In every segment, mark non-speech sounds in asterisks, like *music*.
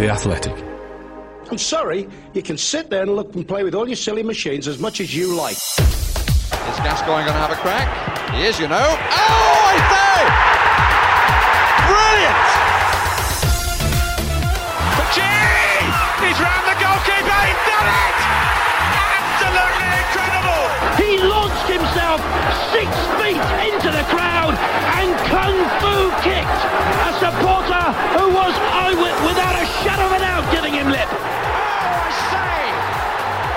The Athletic. I'm sorry, you can sit there and look and play with all your silly machines as much as you like. Is Gascoigne going to have a crack? He is, you know. Oh, I say! Brilliant! Gee! He's round the goalkeeper. He's done it! Absolutely incredible! He launched himself six feet into the crowd and kung fu kicked a supporter who was eyewit without a shadow of a doubt giving him lip. Oh, I say!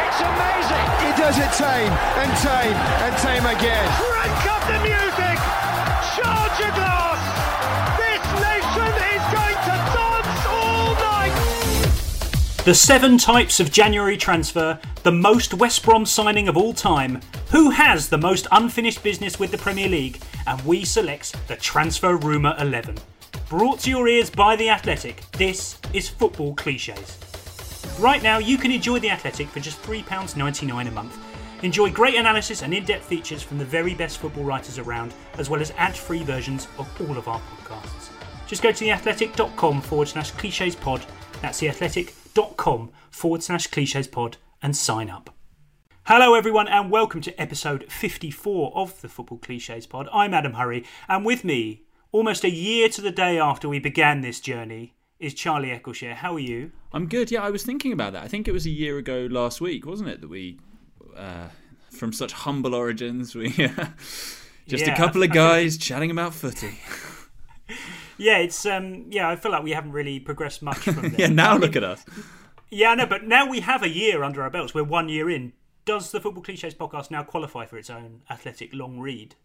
It's amazing! He does it tame and tame and tame again. Crank up the music! Charge your glass! This nation is going to dance all night! The seven types of January transfer, the most West Brom signing of all time, who has the most unfinished business with the Premier League, and we select the Transfer Rumour 11. Brought to your ears by The Athletic, this is Football Cliches. Right now, you can enjoy The Athletic for just £3.99 a month. Enjoy great analysis and in depth features from the very best football writers around, as well as ad free versions of all of our podcasts. Just go to theathletic.com forward slash cliches pod. That's theathletic.com forward slash cliches pod and sign up. Hello, everyone, and welcome to episode 54 of the Football Cliches Pod. I'm Adam Hurrey, and with me, almost a year to the day after we began this journey, is Charlie Eccleshare. How are you? I'm good. Yeah, I was thinking about that. I think it was a year ago last week, wasn't it, that we, uh, from such humble origins, we uh, *laughs* just Yeah, a couple of *laughs* guys chatting about footy. *laughs* Yeah, it's um, yeah. I feel like we haven't really progressed much from there. yeah, now I mean, look at us. Yeah, I know, but now we have a year under our belts. We're one year in. Does the Football Cliches podcast now qualify for its own athletic long read?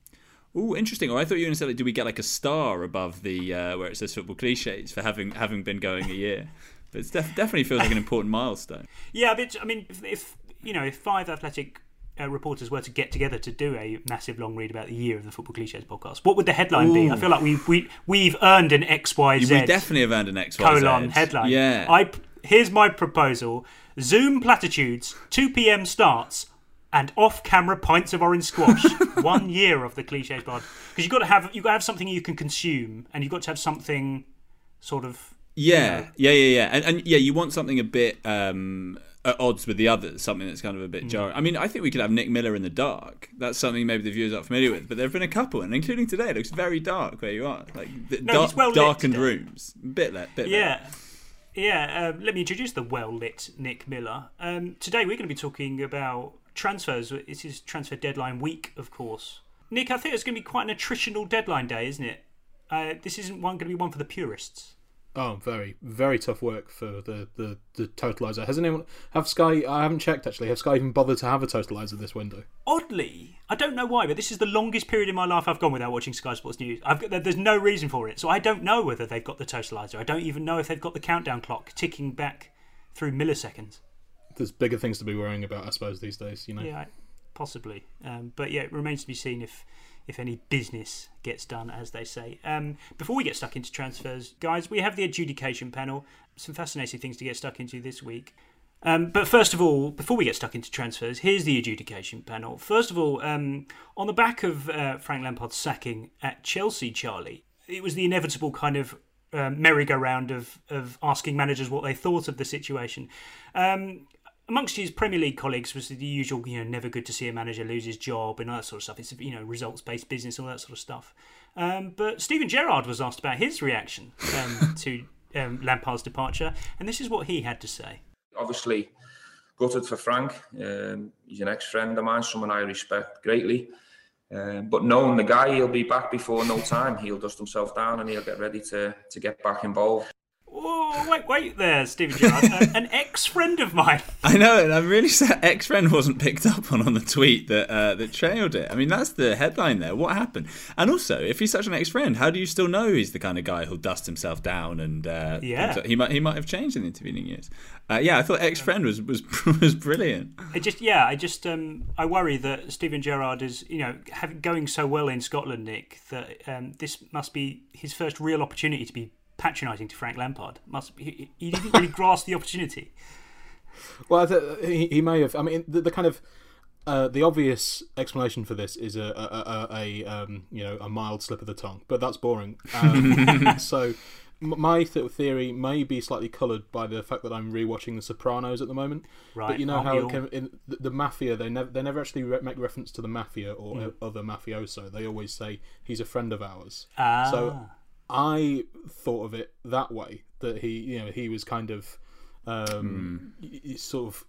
Ooh, interesting. Or I thought you were going to say, like, do we get like a star above the uh, where it says football cliches for having having been going a year? *laughs* But it def- definitely feels like an important milestone. *laughs* Yeah, but I mean, if, if you know, if five athletic uh, reporters were to get together to do a massive long read about the year of the Football Cliches podcast, what would the headline be? I feel like we we we've earned an X Y Z We definitely have earned an X Y colon headline. Yeah. I here's my proposal: Zoom platitudes, two p.m. starts. And off-camera pints of orange squash. *laughs* One year of the cliches pod because you've got to have you've got to have something you can consume, and you've got to have something sort of Yeah, yeah, yeah, yeah, and, and yeah, you want something a bit um, at odds with the others, something that's kind of a Mm. bit jarring. I mean, I think we could have Nick Miller in the dark. That's something maybe the viewers aren't familiar with, but there have been a couple, and including today, it looks very dark where you are, like No, dark, well darkened rooms, bit lit, bit lit. Yeah. Um, let me introduce the well lit Nick Miller. Um, today we're going to be talking about transfers. This is transfer deadline week, of course. Nick, I think it's going to be quite an attritional deadline day, isn't it? Uh, this isn't one going to be one for the purists. Oh, very, very tough work for the, the, the totalizer. Has anyone have Sky? I haven't checked actually. Have Sky even bothered to have a totalizer this window? Oddly, I don't know why, but this is the longest period in my life I've gone without watching Sky Sports News. I've got, there's no reason for it, so I don't know whether they've got the totalizer. I don't even know if they've got the countdown clock ticking back through milliseconds. There's bigger things to be worrying about, I suppose, these days. You know. Yeah, possibly. Um, but yeah, it remains to be seen if if any business gets done, as they say. Um, before we get stuck into transfers, guys, we have the adjudication panel. Some fascinating things to get stuck into this week. Um, but first of all, before we get stuck into transfers, here's the adjudication panel. First of all, um, on the back of uh, Frank Lampard's sacking at Chelsea, Charlie, it was the inevitable kind of um, merry-go-round of, of asking managers what they thought of the situation. Um, amongst his Premier League colleagues was the usual, you know, never good to see a manager lose his job and all that sort of stuff. It's, you know, results-based business, all that sort of stuff. Um, but Steven Gerrard was asked about his reaction um, *laughs* to um, Lampard's departure, and this is what he had to say. Obviously, gutted for Frank. Um, he's an ex-friend of mine, someone I respect greatly. Um, but knowing the guy, he'll be back before no time. He'll dust himself down and he'll get ready to, to get back involved. Whoa, wait, wait there, Steven Gerrard. *laughs* an ex-friend of mine. I know, and I'm really sad *laughs* ex-friend wasn't picked up on on the tweet that uh, that trailed it. I mean, that's the headline there. What happened? And also, if he's such an ex-friend, how do you still know he's the kind of guy who'll dust himself down? And uh, yeah, he might he might have changed in the intervening years. Uh, yeah, I thought ex-friend was was *laughs* was brilliant. I just yeah, I just um, I worry that Steven Gerrard is you know having, going so well in Scotland, Nick, that um, this must be his first real opportunity to be patronising to Frank Lampard. Must he, he didn't really grasp the opportunity. *laughs* Well, he, he may have. I mean, the, the kind of uh, the obvious explanation for this is a, a, a, a um, you know a mild slip of the tongue, but that's boring. Um, *laughs* so my th- theory may be slightly coloured by the fact that I'm rewatching The Sopranos at the moment. Right. But you know how can, in the, the, mafia they never they never actually re- make reference to the mafia or mm. other mafioso. They always say he's a friend of ours. Ah. So I thought of it that way that he you know he was kind of um, mm. sort of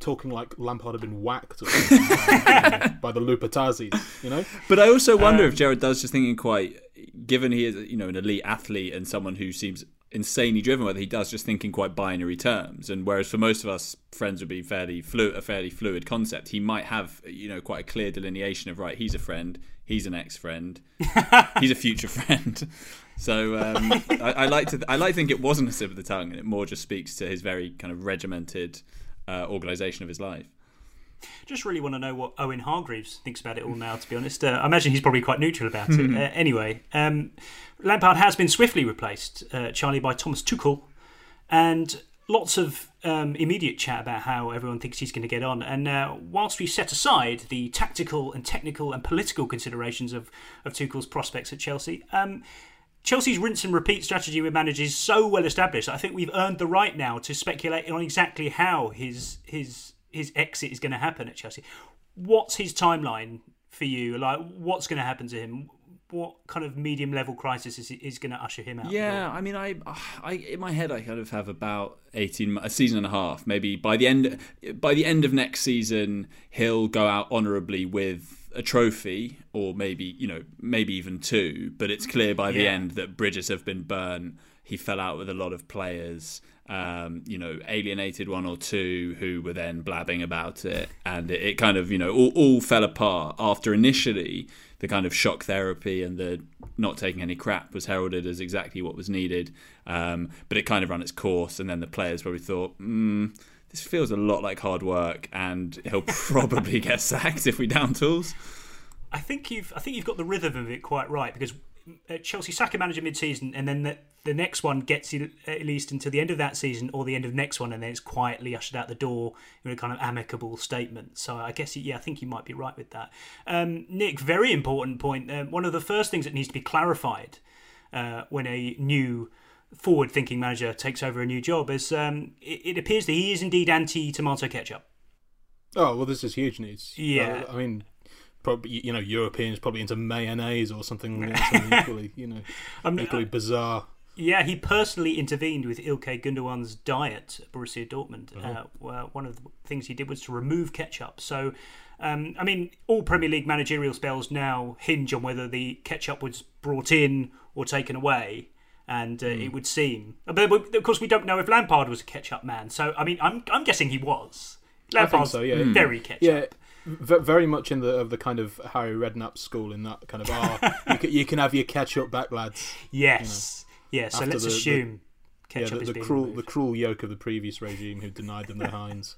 talking like Lampard had been whacked *laughs* by the Lupertazzis, you know. But I also wonder um, if Gerrard does just thinking quite, given he is you know an elite athlete and someone who seems insanely driven, whether he does just thinking quite binary terms. And whereas for most of us, friends would be fairly flu- a fairly fluid concept, he might have you know quite a clear delineation of right, he's a friend, he's an ex-friend, *laughs* he's a future friend. *laughs* So um, I, I, like to th- I like to think it wasn't a slip of the tongue, and it more just speaks to his very kind of regimented uh, organisation of his life. Just really want to know what Owen Hargreaves thinks about it all now. To be honest, uh, I imagine he's probably quite neutral about it. Uh, anyway, um, Lampard has been swiftly replaced, uh, Charlie, by Thomas Tuchel, and lots of um, immediate chat about how everyone thinks he's going to get on. And uh, whilst we set aside the tactical and technical and political considerations of, of Tuchel's prospects at Chelsea, um, Chelsea's rinse and repeat strategy with managers is so well established. I think we've earned the right now to speculate on exactly how his his his exit is going to happen at Chelsea. What's his timeline for you? Like, what's going to happen to him? What kind of medium level crisis is, is going to usher him out? Yeah, I mean, I, I, in my head, I kind of have about eighteen, a season and a half. Maybe by the end, by the end of next season, he'll go out honourably with a trophy or maybe you know maybe even two but it's clear by the end that bridges have been burnt he fell out with a lot of players um, you know alienated one or two who were then blabbing about it. And it, it kind of you know all, all fell apart after initially the kind of shock therapy and the not taking any crap was heralded as exactly what was needed. Um, but it kind of ran its course. And then the players probably thought mm, this feels a lot like hard work, and he'll *laughs* probably get sacked if we down tools. I think you've I think you've got the rhythm of it quite right because Chelsea sack a manager mid-season, and then the, the next one gets you at least until the end of that season or the end of next one, and then it's quietly ushered out the door in a kind of amicable statement. So I guess yeah, I think you might be right with that. Um, Nick, very important point. Um, one of the first things that needs to be clarified uh, when a new forward-thinking manager takes over a new job is um, it, it, appears that he is indeed anti-tomato ketchup. Oh well, this is huge news. Yeah, uh, I mean, probably you know Europeans probably into mayonnaise or something, *laughs* something equally you know I'm, equally bizarre. Yeah, he personally intervened with Ilkay Gundogan's diet at Borussia Dortmund. Oh. Uh, one of the things he did was to remove ketchup. So, um, I mean, all Premier League managerial spells now hinge on whether the ketchup was brought in or taken away and uh, mm. it would seem. But of course, we don't know if Lampard was a ketchup man. So I mean, I'm I'm guessing he was. Lampard's so, yeah. very ketchup. Yeah. V- very much in the of the kind of Harry Redknapp school in that kind of ah, you, can, you can have your ketchup back, lads. *laughs* Yes, you know, yeah. So let's the, assume the, ketchup yeah, the, the cruel removed. the cruel yoke of the previous regime who denied them their *laughs* Heinz.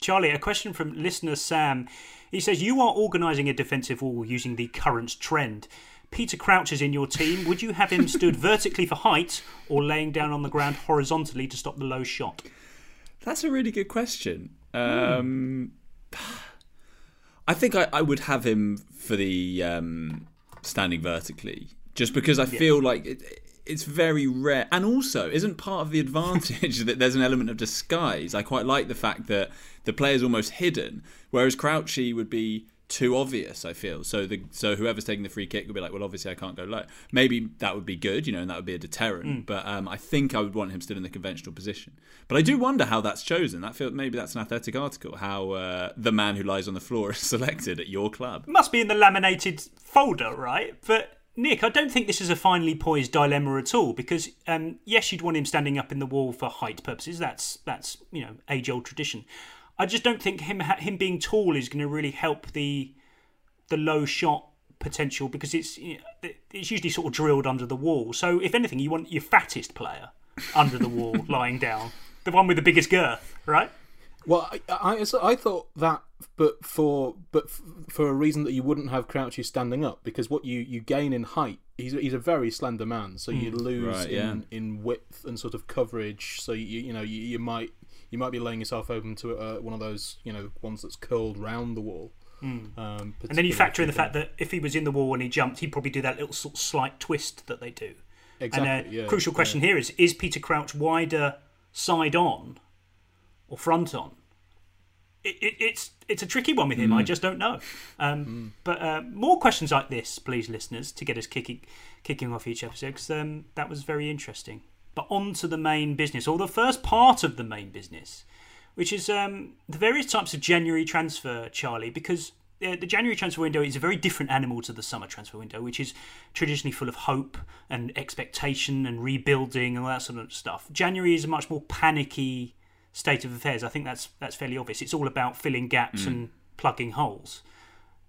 Charlie, a question from listener Sam. He says you are organising a defensive wall using the current trend. Peter Crouch is in your team, would you have him stood vertically for height or laying down on the ground horizontally to stop the low shot? That's a really good question. Um, *sighs* I think I, I would have him for the um, standing vertically, just because I feel like it, it's very rare. And also, isn't part of the advantage *laughs* that there's an element of disguise? I quite like the fact that the player's almost hidden, whereas Crouchy would be too obvious. I feel so. The so whoever's taking the free kick would be like, well, obviously I can't go low. Maybe that would be good, you know, and that would be a deterrent. But um, I think I would want him still in the conventional position. But I do wonder how that's chosen. That feel maybe that's an athletic article. How uh, the man who lies on the floor *laughs* is selected at your club. Must be in the laminated folder, right? But Nick, I don't think this is a finely poised dilemma at all. Because um, yes, you'd want him standing up in the wall for height purposes. That's that's you know age old tradition. I just don't think him him being tall is going to really help the the low shot potential because it's it's usually sort of drilled under the wall. So if anything, you want your fattest player under the wall *laughs* lying down, the one with the biggest girth, right? Well, I, I, I thought that, but for but for a reason that you wouldn't have Crouchy standing up because what you, you gain in height, he's he's a very slender man, so you hmm. lose Right, in, yeah. in width and sort of coverage. So you you know you, you might you might be laying yourself open to uh, one of those you know ones that's curled round the wall. Um, And then you factor in the fact that if he was in the wall and he jumped, he'd probably do that little sort of slight twist that they do. exactly and uh, yeah, crucial question here is: Is Peter Crouch wider side on or front on? It, it, it's it's a tricky one with him. I Hmm. just don't know. Um, But uh, more questions like this, please, listeners, to get us kicking kicking off each episode because um, that was very interesting. But on to the main business, or the first part of the main business, which is um, the various types of January transfer, Charlie, because uh, the January transfer window is a very different animal to the summer transfer window, which is traditionally full of hope and expectation and rebuilding and all that sort of stuff. January is a much more panicky state of affairs. I think that's that's fairly obvious. It's all about filling gaps and plugging holes.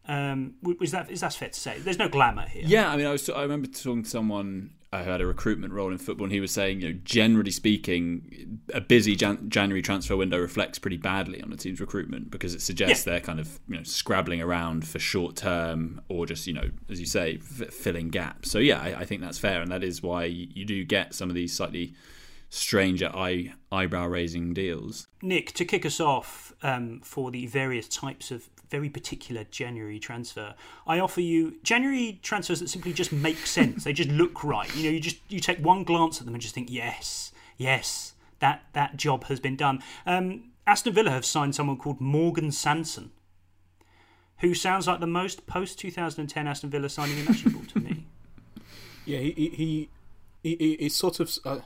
Um, that is that fair to say? There's no glamour here. Yeah, I mean, I was I remember talking to someone who had a recruitment role in football, and he was saying, you know, generally speaking, a busy Jan- January transfer window reflects pretty badly on a team's recruitment because it suggests they're kind of you know scrabbling around for short term or just you know, as you say, f- filling gaps. So yeah, I, I think that's fair, and that is why you do get some of these slightly stranger eye eyebrow raising deals. Nick, to kick us off um, for the various types of very particular January transfer, I offer you January transfers that simply just make sense. they just look right. You know, you just you take one glance at them and just think, yes, yes, that that job has been done. Um, Aston Villa have signed someone called Morgan Sanson, who sounds like the most post 2010 Aston Villa signing imaginable to me. *laughs* Yeah, he he he, he, he sort of uh,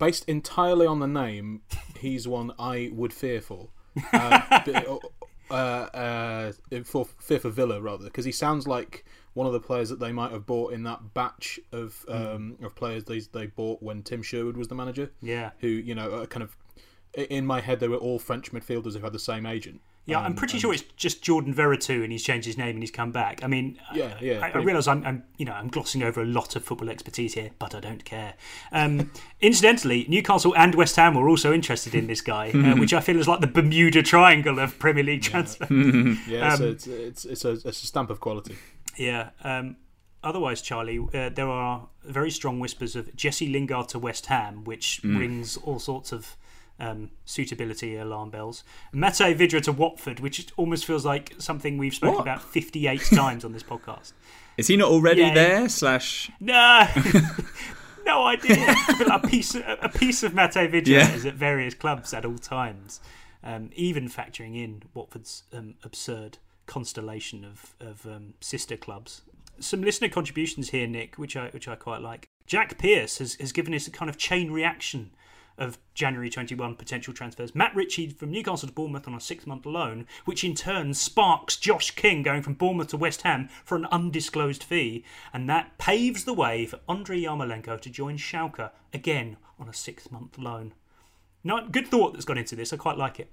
based entirely on the name. He's one I would fear for. Uh, *laughs* but, uh, uh, for fifth for Villa rather, because he sounds like one of the players that they might have bought in that batch of um, of players they they bought when Tim Sherwood was the manager. Yeah. who you know kind of in my head they were all French midfielders who had the same agent. Yeah, I'm Um, pretty and- sure it's just Jordan Veretout, and he's changed his name and he's come back. I mean, Yeah, yeah, I, I realise I'm, I'm, you know, I'm glossing over a lot of football expertise here, but I don't care. Um, *laughs* incidentally, Newcastle and West Ham were also interested in this guy, uh, which I feel is like the Bermuda Triangle of Premier League transfer. *laughs* Yeah, Um, so it's it's it's a, it's a stamp of quality. Yeah. Um, otherwise, Charlie, uh, there are very strong whispers of Jesse Lingard to West Ham, which rings all sorts of um, suitability alarm bells. Matej Vydra to Watford, which almost feels like something we've spoken What? about 58 *laughs* times on this podcast. Is he not already Yeah. there? Slash, No, *laughs* no idea. I feel like a piece, a piece of Matej Vydra Yeah. is at various clubs at all times, um, even factoring in Watford's um, absurd constellation of, of um, sister clubs. Some listener contributions here, Nick, which I which I quite like. Jack Pierce has, has given us a kind of chain reaction of January 21 potential transfers. Matt Ritchie from Newcastle to Bournemouth on a six month loan, which in turn sparks Josh King going from Bournemouth to West Ham for an undisclosed fee. And that paves the way for Andrei Yarmolenko to join Schalke again on a six month loan. No, good thought that's gone into this. I quite like it.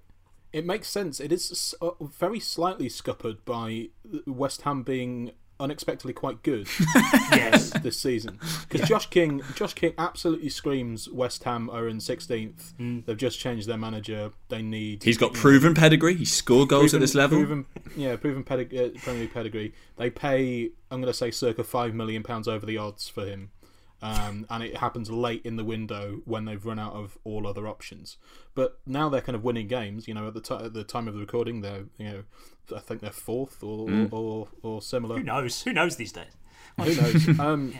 It makes sense. It is uh, very slightly scuppered by West Ham being unexpectedly quite good *laughs* Yes. this season. Because Josh King, Josh King absolutely screams West Ham are in sixteenth. They've just changed their manager. They need. he's got you know, proven pedigree. He scored goals proven- at this level. Proven, yeah, proven pedig- uh, Premier League pedigree. They pay. I'm going to say circa five million pounds over the odds for him. Um, and it happens late in the window when they've run out of all other options. But now they're kind of winning games. You know, at the, t- at the time of the recording, they're you know, I think they're fourth or Mm. or, or, similar. Who knows? Who knows these days? Who knows? *laughs* Um,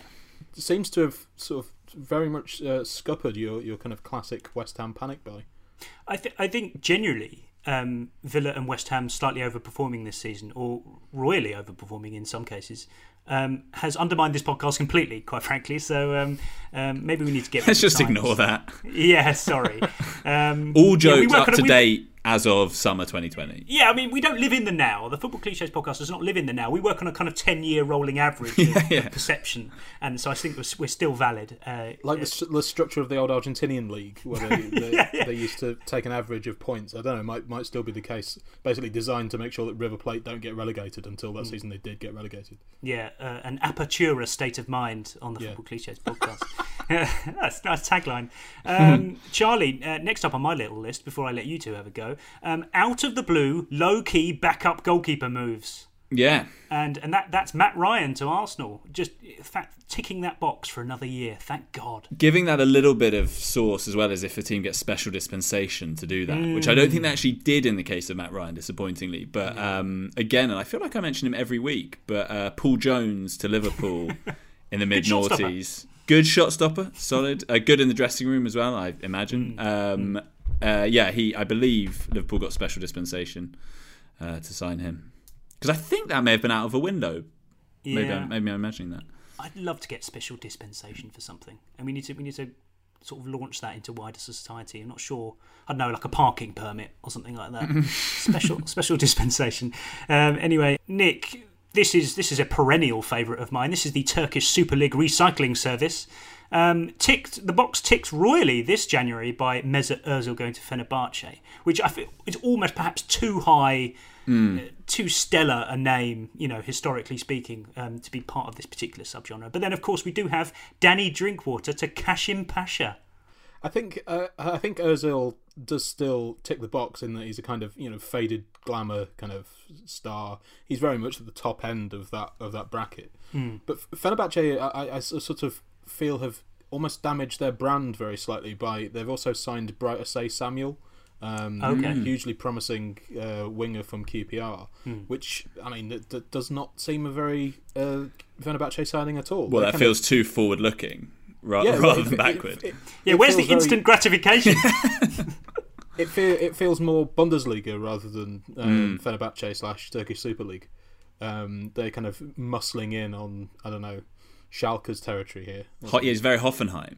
Seems to have sort of very much uh, scuppered your, your kind of classic West Ham panic buy. I, th- I think generally um, Villa and West Ham slightly overperforming this season, or royally overperforming in some cases, um, has undermined this podcast completely, quite frankly. So um, um, maybe we need to get. Let's just times. ignore that. Yeah, sorry. *laughs* Um, All jokes work up to we- date as of summer 2020. Yeah, I mean, we don't live in the now. The Football Cliches podcast does not live in the now. We work on a kind of 10 year rolling average of, *laughs* of perception. And so I think we're, we're still valid. Uh, Like the, the structure of the old Argentinian league, where they, *laughs* they, they used to take an average of points. I don't know, might might still be the case. Basically designed to make sure that River Plate don't get relegated until that Mm. season they did get relegated. Yeah, uh, an apertura state of mind on the Yeah. Football Cliches podcast. *laughs* That's a nice tagline. Um, Charlie, uh, next up on my little list, before I let you two have a go, um, out of the blue, low key backup goalkeeper moves. Yeah. And and that that's Matt Ryan to Arsenal. Just fact, ticking that box for another year. Thank God. Giving that a little bit of source as well as if a team gets special dispensation to do that, which I don't think they actually did in the case of Matt Ryan, disappointingly. But um, again, and I feel like I mention him every week, but uh, Paul Jones to Liverpool *laughs* in the mid noughties. Good shot stopper, solid. Uh, good in the dressing room as well, I imagine. Um, uh, yeah, he. I believe Liverpool got special dispensation uh, to sign him because I think that may have been out of a window. Maybe, Yeah. I'm, maybe I'm imagining that. I'd love to get special dispensation for something, and we need to we need to sort of launch that into wider society. I'm not sure. I don't know, like a parking permit or something like that. *laughs* special special dispensation. Um, anyway, Nick, this is this is a perennial favourite of mine. This is the Turkish Super League recycling service. Um, ticked the box ticked royally this January by Mesut Ozil going to Fenerbahce, which I feel is almost perhaps too high Hmm. uh, too stellar a name, you know, historically speaking, um, to be part of this particular subgenre. But then, of course, we do have Danny Drinkwater to Kasimpasa. I think uh, I think Ozil does still tick the box in that he's a kind of you know faded glamour kind of star. He's very much at the top end of that of that bracket. Hmm. But Fenerbahce, I, I, I sort of feel have almost damaged their brand very slightly by they've also signed Bright Osayi-Samuel. Um, Okay. hugely promising uh, winger from QPR, Hmm. which I mean, that, that does not seem a very uh, Fenerbahce signing at all. Well, They're that feels of- too forward looking ra- Yeah, rather it- than it- backward. it- Yeah, it where's the feels very- instant gratification? *laughs* *laughs* It feel, it feels more Bundesliga rather than um, Mm. Fenerbahce slash Turkish Super League. Um, they're kind of muscling in on I don't know Schalke's territory here. Ho- yeah, it's very Hoffenheim.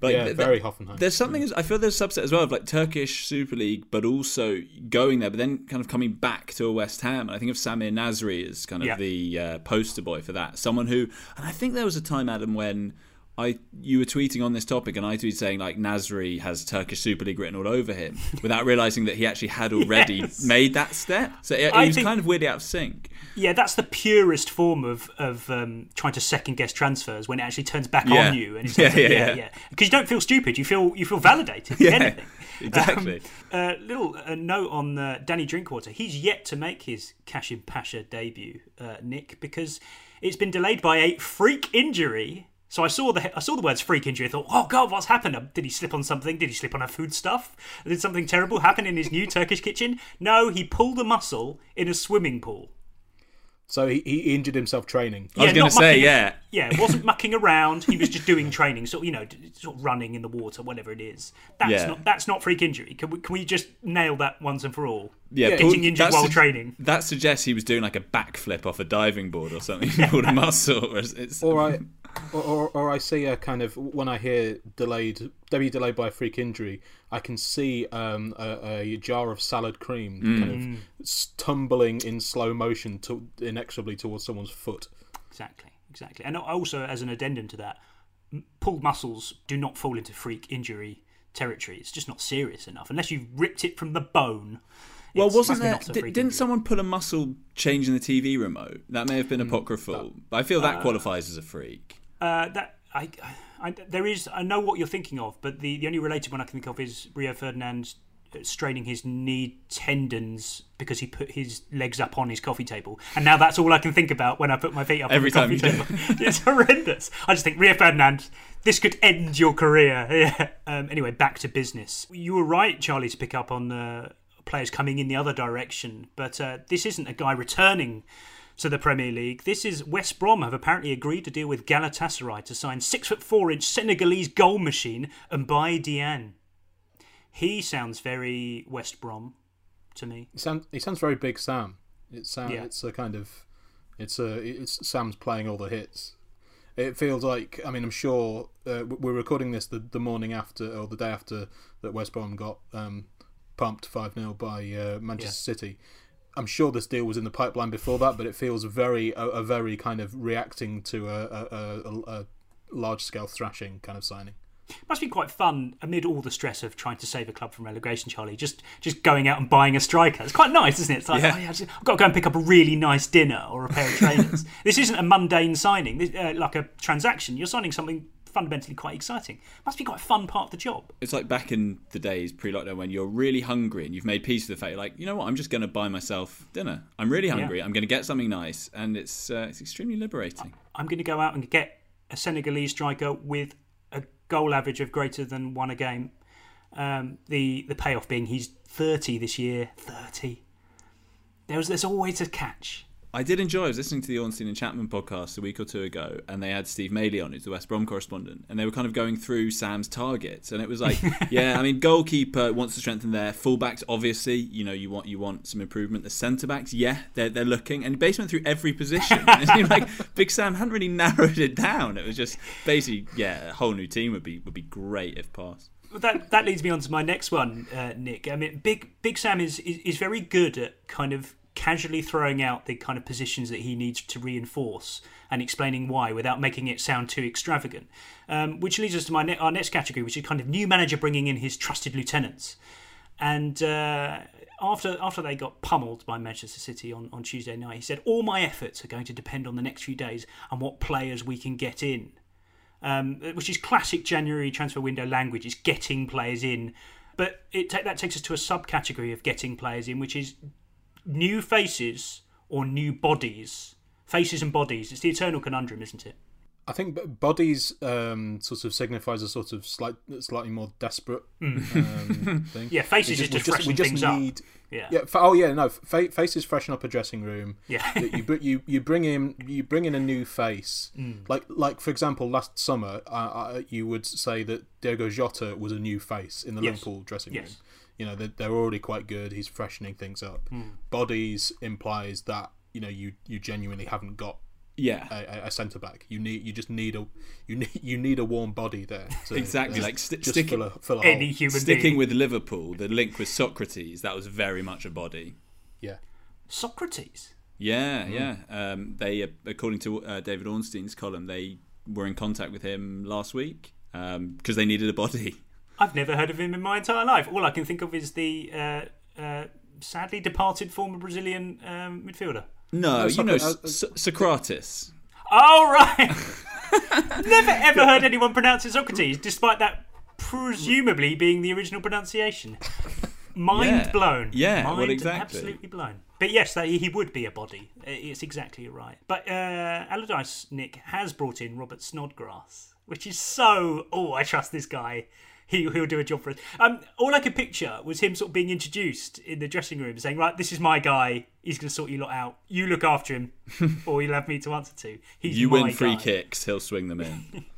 But Yeah, th- very Hoffenheim. There's something I feel there's a subset as well of like Turkish Super League, but also going there, but then kind of coming back to a West Ham. And I think of Samir Nasri as kind of Yeah. the uh, poster boy for that. Someone who, and I think there was a time, Adam, when I you were tweeting on this topic, and I tweeted saying like Nasri has Turkish Super League written all over him, *laughs* without realizing that he actually had already Yes. made that step. So he, he was think- kind of weirdly out of sync. yeah, that's the purest form of of um, trying to second guess transfers when it actually turns back Yeah. on you, and *laughs* it's Yeah, like, yeah, yeah, yeah. because you don't feel stupid, you feel you feel validated. *laughs* Yeah, anything. exactly. Um, uh, little uh, note on uh, Danny Drinkwater. He's yet to make his Kasimpasa debut, uh, Nick, because it's been delayed by a freak injury. So I saw the I saw the words freak injury. I thought, oh god, what's happened? Um, Did he slip on something? Did he slip on a food stuff? Did something terrible happen in his new Turkish kitchen? No, he pulled a muscle in a swimming pool. So he, he injured himself training. I was Yeah, going to say, mucking- yeah. Yeah, it wasn't mucking around. He was just doing training, sort of, you know, sort of running in the water, whatever it is. That's Yeah. not that's not freak injury. Can we, can we just nail that once and for all? Yeah, getting Paul- injured while sug- training. That suggests he was doing like a backflip off a diving board or something. *laughs* He pulled a *laughs* muscle. Or it's, it's- Or I, or, or, or I see a kind of when I hear delayed debut delayed by a freak injury, I can see um, a, a jar of salad cream Mm. kind of s- tumbling in slow motion to, inexorably towards someone's foot. Exactly, exactly. And also, as an addendum to that, pulled muscles do not fall into freak injury territory. It's just not serious enough unless you've ripped it from the bone. well, it's- wasn't must be there? not a freak didn't injury. someone pull a muscle changing the TV remote? That may have been apocryphal. but I feel that uh, qualifies as a freak. Uh, that I, I, there is. I know what you're thinking of, but the, the only related one I can think of is Rio Ferdinand uh, straining his knee tendons because he put his legs up on his coffee table, and now that's all I can think about when I put my feet up Every on time the you coffee table. *laughs* it's horrendous. I just think Rio Ferdinand. this could end your career. *laughs* Yeah. Um, anyway, back to business. You were right, Charlie, to pick up on the players coming in the other direction, but uh, this isn't a guy returning to the Premier League. This is West Brom have apparently agreed to deal with Galatasaray to sign six foot four inch Senegalese goal machine and Mbaye Diagne. He sounds very West Brom to me. He sounds he sounds very Big Sam. It's Yeah. it's a kind of it's a it's Sam's playing all the hits. It feels like I mean I'm sure uh, we're recording this the, the morning after or the day after that West Brom got um, pumped five 0 by uh, Manchester City. I'm sure this deal was in the pipeline before that, but it feels very a, a very kind of reacting to a, a, a, a large scale thrashing kind of signing. Must be quite fun amid all the stress of trying to save a club from relegation, Charlie. Just just going out and buying a striker. It's quite nice, isn't it? It's like, Yeah. oh, yeah, I've got to go and pick up a really nice dinner or a pair of trainers. *laughs* this isn't a mundane signing, this, uh, like a transaction. You're signing something fundamentally quite exciting. Must be quite a fun part of the job. It's like back in the days pre-lockdown when you're really hungry and you've made peace with the fact, you're like, you know what, I'm just going to buy myself dinner. I'm really hungry. I'm going to get something nice, and it's uh, it's extremely liberating. I'm going to go out and get a Senegalese striker with a goal average of greater than one a game. Um, the the payoff being he's 30 this year. 30. There was there's always a catch. I did enjoy. I was listening to the Ornstein and Chapman podcast a week or two ago, and they had Steve Madeley on, who's the West Brom correspondent, and they were kind of going through Sam's targets, and it was like, *laughs* yeah, I mean, goalkeeper wants to strengthen there. Fullbacks, obviously, you know, you want you want some improvement. The centre backs, yeah, they're they're looking, and basically went through every position. *laughs* it seemed like Big Sam hadn't really narrowed it down. It was just basically, yeah, a whole new team would be would be great if passed. Well, that that leads me on to my next one, uh, Nick. I mean, Big Big Sam is, is is very good at kind of casually throwing out the kind of positions that he needs to reinforce and explaining why without making it sound too extravagant. Um, which leads us to my ne- our next category, which is kind of new manager bringing in his trusted lieutenants. And uh, after after they got pummeled by Manchester City on, on Tuesday night, he said, "All my efforts are going to depend on the next few days and what players we can get in." um, which is classic January transfer window language, is getting players in. But it that takes us to a subcategory of getting players in, which is new faces or new bodies. Faces and bodies. It's the eternal conundrum, isn't it? I think bodies um, sort of signifies a sort of slight, slightly more desperate um, *laughs* thing. Yeah, faces We is just we freshen just things up. need, Yeah. yeah. fa- Oh yeah, no. Fa- faces freshen up a dressing room. *laughs* Yeah. You, br- you you bring in you bring in a new face. Mm. Like like for example, last summer, uh, uh, you would say that Diogo Jota was a new face in the Yes. Liverpool dressing room. Yes. You know they're, they're already quite good. He's freshening things up. Bodies implies that you know you you genuinely haven't got Yeah. a, a- a centre back. You need you just need a you need *laughs* you need a warm body there. To, *laughs* Exactly, uh, like sti- just sticking- fill a, fill a Any hole. human Sticking being. with Liverpool, the link with Socrates, that was very much a body. Yeah. Socrates. Yeah, yeah. Um, they, uh, according to uh, David Ornstein's column, they were in contact with him last week because they needed a body. *laughs* I've never heard of him in my entire life. All I can think of is the uh, uh, sadly departed former Brazilian um, midfielder. No, No, you know Socra- uh, Socrates. Oh right. *laughs* Never ever heard anyone pronounce it Socrates, despite that presumably being the original pronunciation. Mind Yeah. blown. Yeah, well, exactly. absolutely blown. But yes, that, he would be a body. Uh, It's exactly right. But uh, Allardyce Nick has brought in Robert Snodgrass, which is so. Oh, I trust this guy. He, he'll do a job for us. Um, all I could picture was him sort of being introduced in the dressing room, saying, "Right, this is my guy. He's going to sort you lot out. You look after him, *laughs* or you'll have me to answer to. He's You my win free guy." kicks, he'll swing them in. *laughs*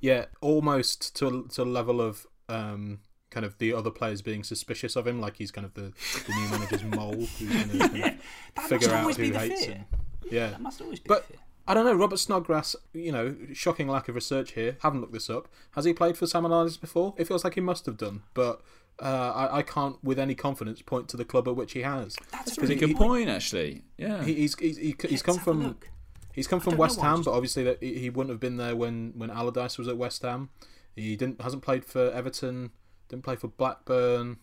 Yeah, almost to a, to level of um, kind of the other players being suspicious of him, like he's kind of the, the new manager's mole who's going to kind Yeah, that figure must out always who be the hates fear. him. Yeah, That must always be but the fear. I don't know. Robert Snodgrass, you know, shocking lack of research here. Haven't looked this up. Has he played for Sam Allardyce before? It feels like he must have done, but uh, I, I can't with any confidence point to the club at which he has. That's a really he- good point, actually. Yeah. He, he's he's, he, he's come from he's come from West Ham, but obviously that he he wouldn't have been there when when Allardyce was at West Ham. He didn't hasn't played for Everton. Didn't play for Blackburn.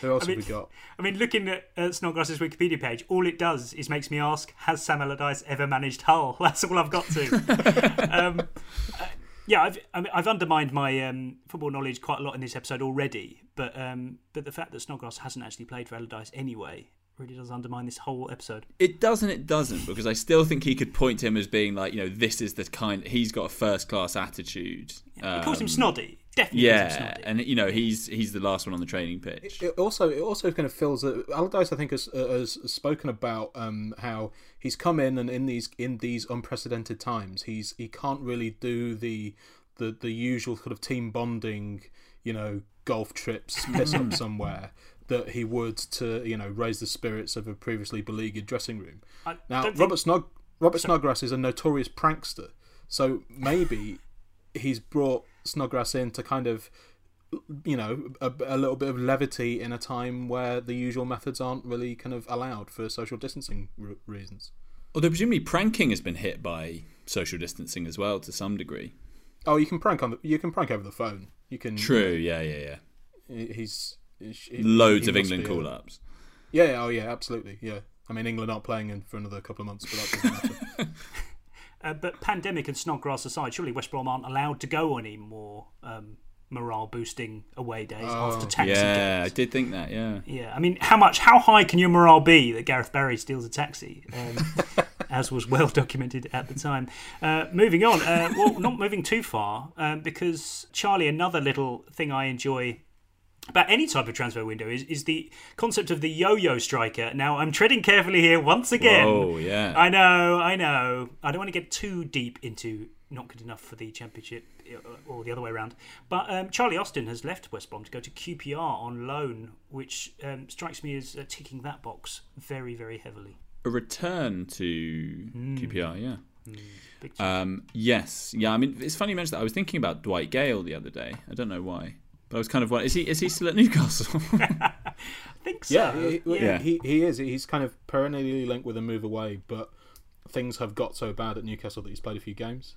Who else I mean- have we got? I mean, looking at uh, Snodgrass's Wikipedia page, all it does is makes me ask: Has Sam Allardyce ever managed Hull? *laughs* That's all I've got to. *laughs* um, uh, yeah, I've I mean, I've undermined my um, football knowledge quite a lot in this episode already, but um, but the fact that Snodgrass hasn't actually played for Allardyce anyway really does undermine this whole episode. It doesn't. It doesn't because I still think he could point to him as being like, you know, this is the kind. He's got a first class attitude. Yeah, he calls him Um, snoddy. Definitely. Yeah, snoddy. and you know he's he's the last one on the training pitch. It also, it also kind of feels that Allardyce, I think, has, uh, has spoken about um, how he's come in and in these in these unprecedented times, he's he can't really do the the the usual sort of team bonding, you know, golf trips, piss up somewhere that he would to you know raise the spirits of a previously beleaguered dressing room. I Now, don't think- Robert Snog Robert Snodgrass is a notorious prankster, so maybe he's brought Snodgrass in to kind of you know a, a little bit of levity in a time where the usual methods aren't really kind of allowed for social distancing re- reasons. Although presumably pranking has been hit by social distancing as well to some degree. Oh, you can prank on the, you can prank over the phone. You can True. Yeah. Yeah. Yeah. He's, he's he- Loads of England call-ups. Yeah, yeah, oh yeah, absolutely. Yeah, I mean England aren't playing in for another couple of months, but that doesn't matter. *laughs* Uh, but pandemic and Snodgrass aside, surely West Brom aren't allowed to go on any more um, morale boosting away days after taxi Yeah, I did think that. Yeah. Yeah, I mean, how much, how high can your morale be that Gareth Barry steals a taxi? Um, *laughs* as was well documented at the time. Uh, moving on, uh, well, not moving too far, um, because Charlie, another little thing I enjoy about any type of transfer window is, is the concept of the yo-yo striker. Now, I'm treading carefully here once again. Whoa, yeah. I know, I know. I don't want to get too deep into not good enough for the championship uh, or the other way around. But um, Charlie Austin has left West Brom to go to QPR on loan, which um, strikes me as uh, ticking that box very, very heavily. A return to Hmm. QPR. Yeah. Um, yes, yeah. I mean, it's funny you mentioned that. I was thinking about Dwight Gale the other day. I don't know why, but I was kind of wondering, is he is he still at Newcastle? *laughs* I think so. yeah, he, he- Yeah. He, he is. He's kind of perennially linked with a move away, but things have got so bad at Newcastle that he's played a few games.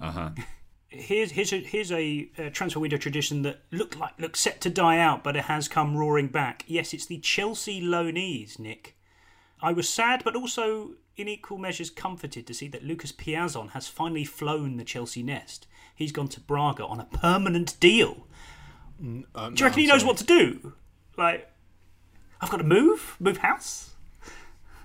uh huh. *laughs* here's here's a, here's a, uh transfer window tradition that looked like looks set to die out, but it has come roaring back. Yes, it's the Chelsea loanees, Nick. I was sad, but also in equal measures comforted to see that Lucas Piazon has finally flown the Chelsea nest. He's gone to Braga on a permanent deal. Uh, Do you reckon he knows what to do? Like, I've got to move, move house.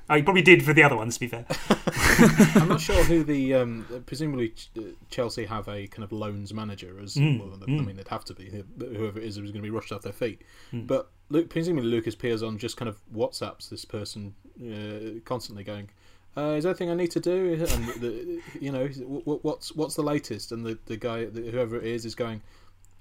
Oh, he probably did for the other ones. To be fair, *laughs* I'm not *laughs* sure who the um, presumably Ch- uh, Chelsea have a kind of loans manager as Mm, well. I mm. mean, they'd have to be whoever it is who's going to be rushed off their feet. Mm. But Luke, presumably Lucas Piazon just kind of WhatsApps this person uh, constantly, going, uh, "Is there anything I need to do?" And the, you know, what, what's what's the latest? And the the guy, the, whoever it is, is going.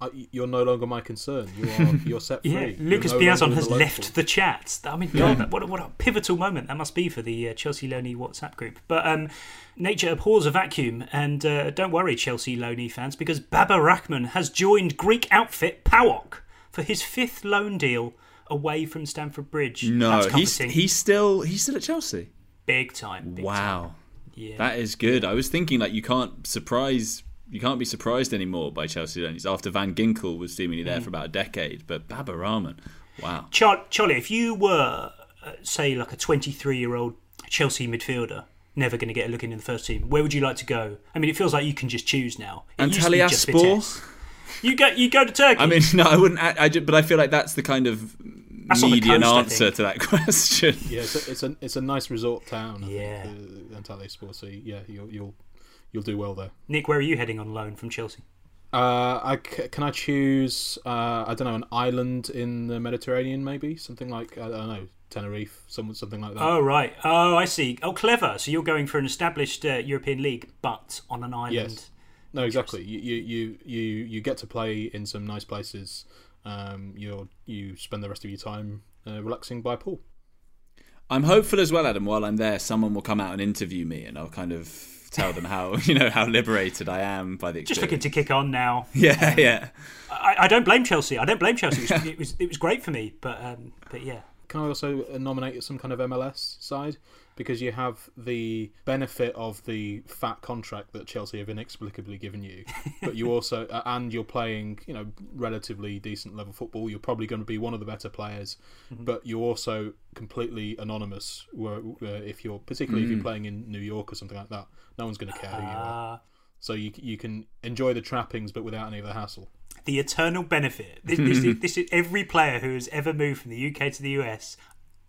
"Uh, You're no longer my concern. You are. *laughs* You're set free. yeah. You're Lucas no Piazon has the left the chat. I mean, God, that- what a, what a pivotal moment that must be for the uh, Chelsea loanee WhatsApp group. But um, nature abhors a vacuum, and uh, don't worry, Chelsea loanee fans, because Baba Rahman has joined Greek outfit PAOK for his fifth loan deal away from Stamford Bridge. No, he's he's still he's still at Chelsea. big time. Big wow, Yeah. that is good. I was thinking like you can't surprise. You can't be surprised anymore by Chelsea loans after Van Ginkel was seemingly there Mm. for about a decade. But Baba Rahman, wow. Char- Charlie, if you were, uh, say, like a 23 year old Chelsea midfielder, never going to get a look in in the first team, where would you like to go? I mean, it feels like you can just choose now. It used to just Antalyaspor? You go, you go to Turkey. I mean, *laughs* no, I wouldn't. I, I ju- but I feel like that's the kind of That's median coast, answer to that *laughs* question. Yeah, it's a, it's a it's a nice resort town. I Yeah. think, uh, Antalyaspor. So yeah, you'll you'll you'll do well there. Nick, where are you heading on loan from Chelsea? Uh, I c- can I choose? Uh, I don't know, an island in the Mediterranean, maybe something like I don't know, Tenerife, some, something like that. Oh, right. Oh, I see. Oh, clever. So you're going for an established uh, European league, but on an island. yes. No, exactly. You, you you you you get to play in some nice places. Um, you you spend the rest of your time uh, relaxing by a pool. I'm hopeful as well, Adam. While I'm there, someone will come out and interview me, and I'll kind of tell them how *laughs* you know how liberated I am by the experience. Just looking to kick on now. *laughs* Yeah, yeah. I, I don't blame Chelsea. I don't blame Chelsea. It was, it was, it was great for me, but um, but yeah. Can I also uh, nominate some kind of MLS side? Because you have the benefit of the fat contract that Chelsea have inexplicably given you, *laughs* but you also uh, and you're playing, you know, relatively decent level football. You're probably going to be one of the better players, Mhm. but you're also completely anonymous. Where, where if you're particularly if Mm. you're playing in New York or something like that, no one's going to care who you Ah. are. So you you can enjoy the trappings, but without any of the hassle. the eternal benefit. This, this, is, this is every player who has ever moved from the UK to the US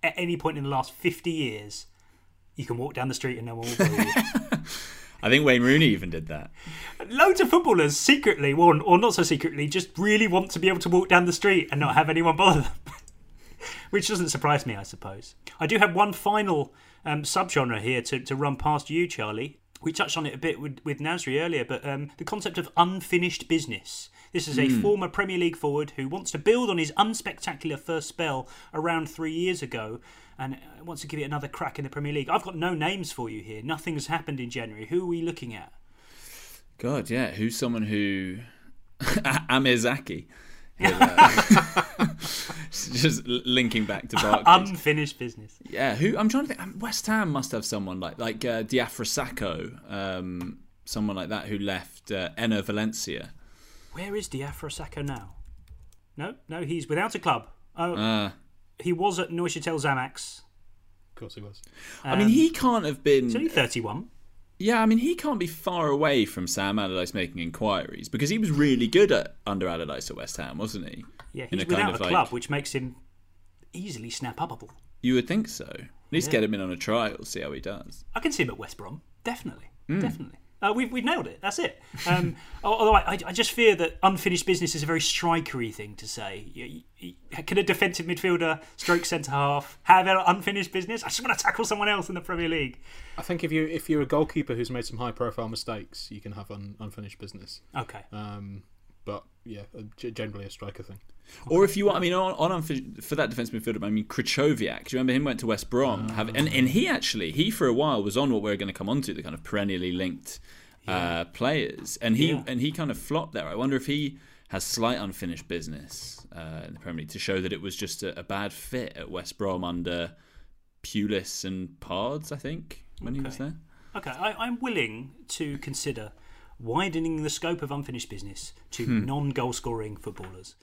at any point in the last 50 years, you can walk down the street and no one will bother you. *laughs* I think Wayne Rooney even did that. Loads of footballers secretly, or, or not so secretly, just really want to be able to walk down the street and not have anyone bother them. *laughs* Which doesn't surprise me, I suppose. I do have one final um, subgenre here to, to run past you, Charlie. We touched on it a bit with, with Nasri earlier, but um, the concept of unfinished business. This is a Hmm. former Premier League forward who wants to build on his unspectacular first spell around three years ago and uh, wants to give it another crack in the Premier League. I've got no names for you here. Nothing's happened in January. Who are we looking at? God, yeah. Who's someone who *laughs* Amr Zaki? uh, *laughs* *laughs* Just linking back to Barclays. Unfinished business. Yeah, who I'm trying to think. um, West Ham must have someone like like uh, Diafra Sakho, um, someone like that who left uh, Enner Valencia. Where is Diafra Sakho now? No, no, he's without a club. Oh, Uh, he was at Neuchâtel Xamax. Of course he was. I mean, he can't have been. He's only 31. Yeah, I mean, he can't be far away from Sam Allardyce making inquiries because he was really good at under Allardyce at West Ham, wasn't he? Yeah, In he's a kind without of a like- club, which makes him easily snap upable. You would think so. At least Yeah. get him in on a trial, see how he does. I can see him at West Brom. Definitely. Mm. Definitely. Uh, we've, we've nailed it. That's it. Um, *laughs* although I, I just fear that unfinished business is a very strikery thing to say. You- you- Can a defensive midfielder, stroke centre half, have unfinished business? I just want to tackle someone else in the Premier League. I think if you if you're a goalkeeper who's made some high profile mistakes, you can have un, unfinished business. Okay. Um, but yeah, uh, generally a striker thing. Or if you want, I mean, on, on for that defence midfielder, I mean, Krychowiak. Do you remember him went to West Brom? have, and, and he actually, he for a while was on what we're going to come on to, the kind of perennially linked uh, players. And he Yeah. and he kind of flopped there. I wonder if he has slight unfinished business uh, in the Premier League to show that it was just a, a bad fit at West Brom under Pulis and Pards, I think, when he was Okay. there. Okay, I, I'm willing to consider widening the scope of unfinished business to non goal scoring footballers.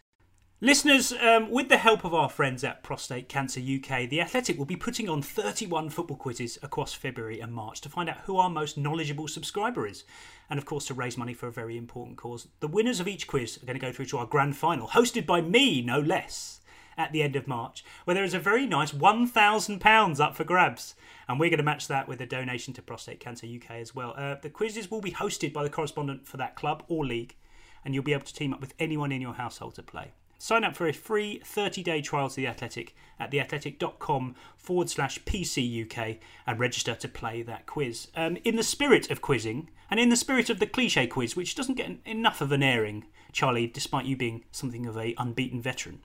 Listeners, um, with the help of our friends at Prostate Cancer UK, The Athletic will be putting on 31 football quizzes across February and March to find out who our most knowledgeable subscriber is. And of course, to raise money for a very important cause. The winners of each quiz are going to go through to our grand final, hosted by me, no less, at the end of March, where there is a very nice £1,000 up for grabs. And we're going to match that with a donation to Prostate Cancer UK as well. Uh, the quizzes will be hosted by the correspondent for that club or league, and you'll be able to team up with anyone in your household to play. Sign up for a free 30 day trial to The Athletic at theathletic.com forward slash PCUK and register to play that quiz. Um, in the spirit of quizzing, and in the spirit of the cliche quiz, which doesn't get enough of an airing, Charlie, despite you being something of a unbeaten veteran,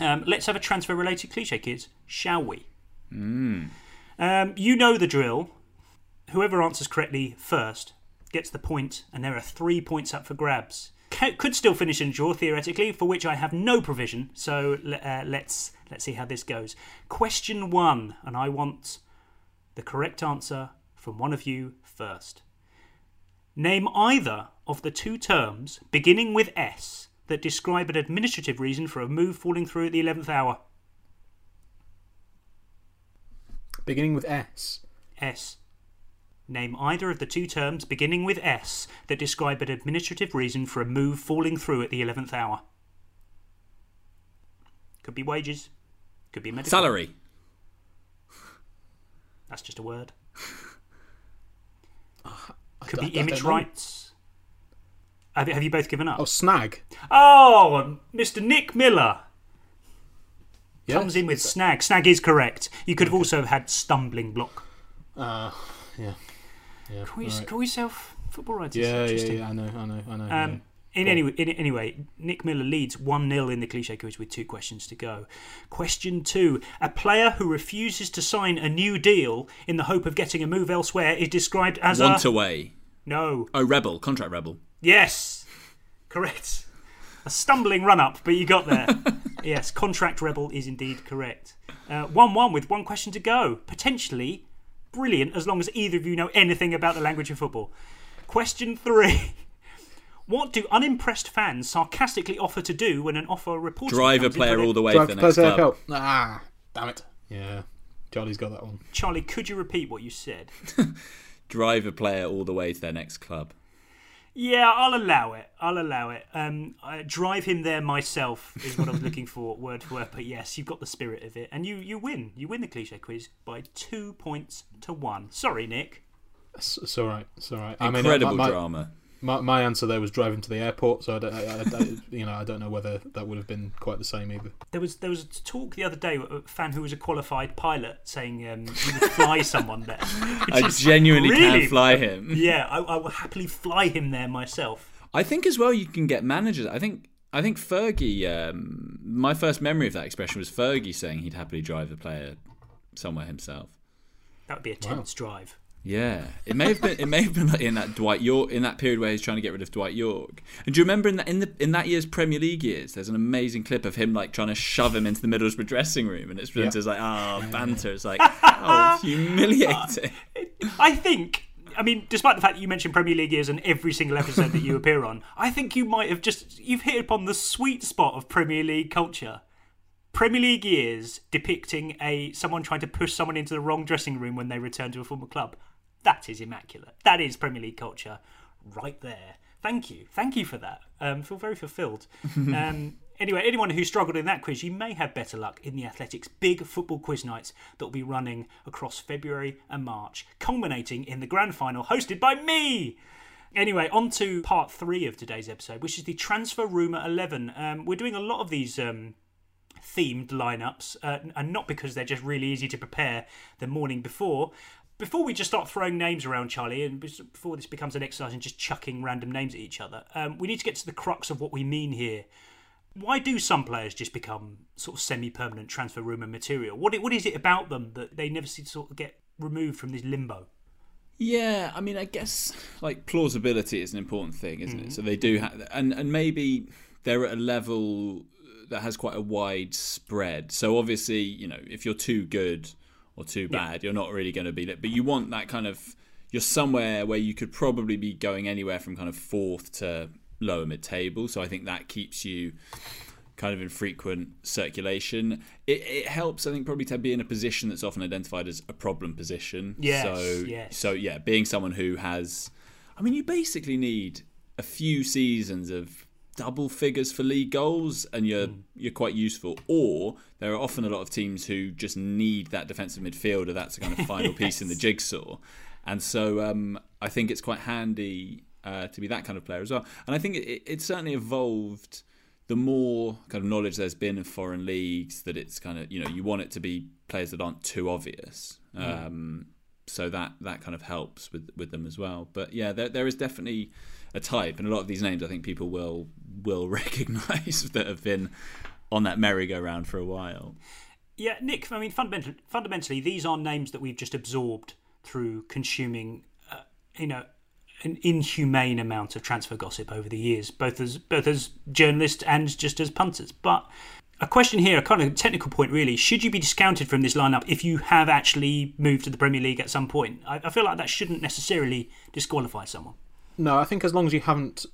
um, let's have a transfer related cliche quiz, shall we? Mm. Um, you know the drill. Whoever answers correctly first gets the point, and there are three points up for grabs. Could still finish in draw theoretically, for which I have no provision. So uh, let's let's see how this goes. Question one, and I want the correct answer from one of you first. Name either of the two terms beginning with S that describe an administrative reason for a move falling through at the eleventh hour. Beginning with S. S. Name either of the two terms beginning with S that describe an administrative reason for a move falling through at the 11th hour. Could be wages, could be medical. Salary. That's just a word. *laughs* Ah, could be image rights. Have, have you both given up? Oh, snag. Oh, Mr. Nick Miller Yes. comes in with snag. Snag is correct. You could have also had stumbling block. Uh, yeah. Yeah. Call, your, alright. call yourself football writers. Yeah, yeah, Interesting. yeah. I know, I know, I know. Um, yeah. in any on. in, anyway, Nick Miller leads one 0 in the cliche quiz with two questions to go. Question two: A player who refuses to sign a new deal in the hope of getting a move elsewhere is described as Want a away. no. Oh, rebel, contract rebel. Yes, correct. A stumbling run up, but you got there. *laughs* yes, contract rebel is indeed correct. Uh, one one with one question to go. Potentially brilliant as long as either of you know anything about the language of football. Question three. *laughs* What do unimpressed fans sarcastically offer to do when an offer reportedly Drive a comes player all the way Drive to the next club. Cup. Ah, damn it. Yeah. Charlie's got that one. Charlie, could you repeat what you said? *laughs* Drive a player all the way to their next club. Yeah, I'll allow it. I'll allow it. Um, I, drive him there myself is what I was looking for, word for word. But yes, you've got the spirit of it, and you you win. You win the cliche quiz by two points to one. Sorry, Nick. It's, it's all right. It's all right. Incredible I mean, my, drama. My, my answer there was driving to the airport, so I, don't, I, I, I, you know I don't know whether that would have been quite the same either. There was there was a talk the other day a fan who was a qualified pilot saying um, he would fly *laughs* someone there. I genuinely really, can fly him. Yeah, I, I will happily fly him there myself. I think as well you can get managers. I think I think Fergie. Um, my first memory of that expression was Fergie saying he'd happily drive the player somewhere himself. That would be a tense wow. drive. Yeah, it may have been. It may have been like in that Dwight Yorke in that period where he's trying to get rid of Dwight Yorke. And do you remember in that in the in that year's Premier League years? There's an amazing clip of him like trying to shove him into the Middlesbrough dressing room, and it's presented as like ah oh, banter. It's like *laughs* oh humiliating. I think. I mean, despite the fact that you mentioned Premier League years in every single episode that you *laughs* appear on, I think you might have just you've hit upon the sweet spot of Premier League culture. Premier League years depicting a someone trying to push someone into the wrong dressing room when they return to a former club. That is immaculate. That is Premier League culture right there. Thank you. Thank you for that. Um, feel very fulfilled. *laughs* um, anyway, anyone who struggled in that quiz, you may have better luck in the Athletics' big football quiz nights that will be running across February and March, culminating in the grand final hosted by me. Anyway, on to part three of today's episode, which is the Transfer Rumour 11. Um, we're doing a lot of these um, themed lineups, uh, and not because they're just really easy to prepare the morning before, before we just start throwing names around, Charlie, and before this becomes an exercise in just chucking random names at each other, um, we need to get to the crux of what we mean here. Why do some players just become sort of semi-permanent transfer rumour material? What what is it about them that they never seem to sort of get removed from this limbo? Yeah, I mean, I guess like plausibility is an important thing, isn't mm-hmm. it? So they do have, and and maybe they're at a level that has quite a wide spread. So obviously, you know, if you're too good or too bad. Yeah. You're not really going to be but you want that kind of. You're somewhere where you could probably be going anywhere from kind of fourth to lower mid table. So I think that keeps you kind of in frequent circulation. It, it, helps, I think, probably to be in a position that's often identified as a problem position. Yes, so, yes. so yeah, being someone who has, I mean, you basically need a few seasons of double figures for league goals and you're mm. you're quite useful or there are often a lot of teams who just need that defensive midfielder that's a kind of final yes. *laughs* piece in the jigsaw and so um, I think it's quite handy uh, to be that kind of player as well and I think it, it, certainly evolved the more kind of knowledge there's been in foreign leagues that it's kind of you know you want it to be players that aren't too obvious mm. um, so that that kind of helps with with them as well but yeah there, there is definitely a type, and a lot of these names I think people will will *laughs* recognise that have been on that merry-go-round for a while. Yeah, Nick. I mean, fundamentally, fundamentally, these are names that we've just absorbed through consuming, uh, you know, an inhumane amount of transfer gossip over the years, both as both as journalists and just as punters. But a question here, a kind of technical point, really: should you be discounted from this lineup if you have actually moved to the Premier League at some point? I, I feel like that shouldn't necessarily disqualify someone. No, I think as long as you haven't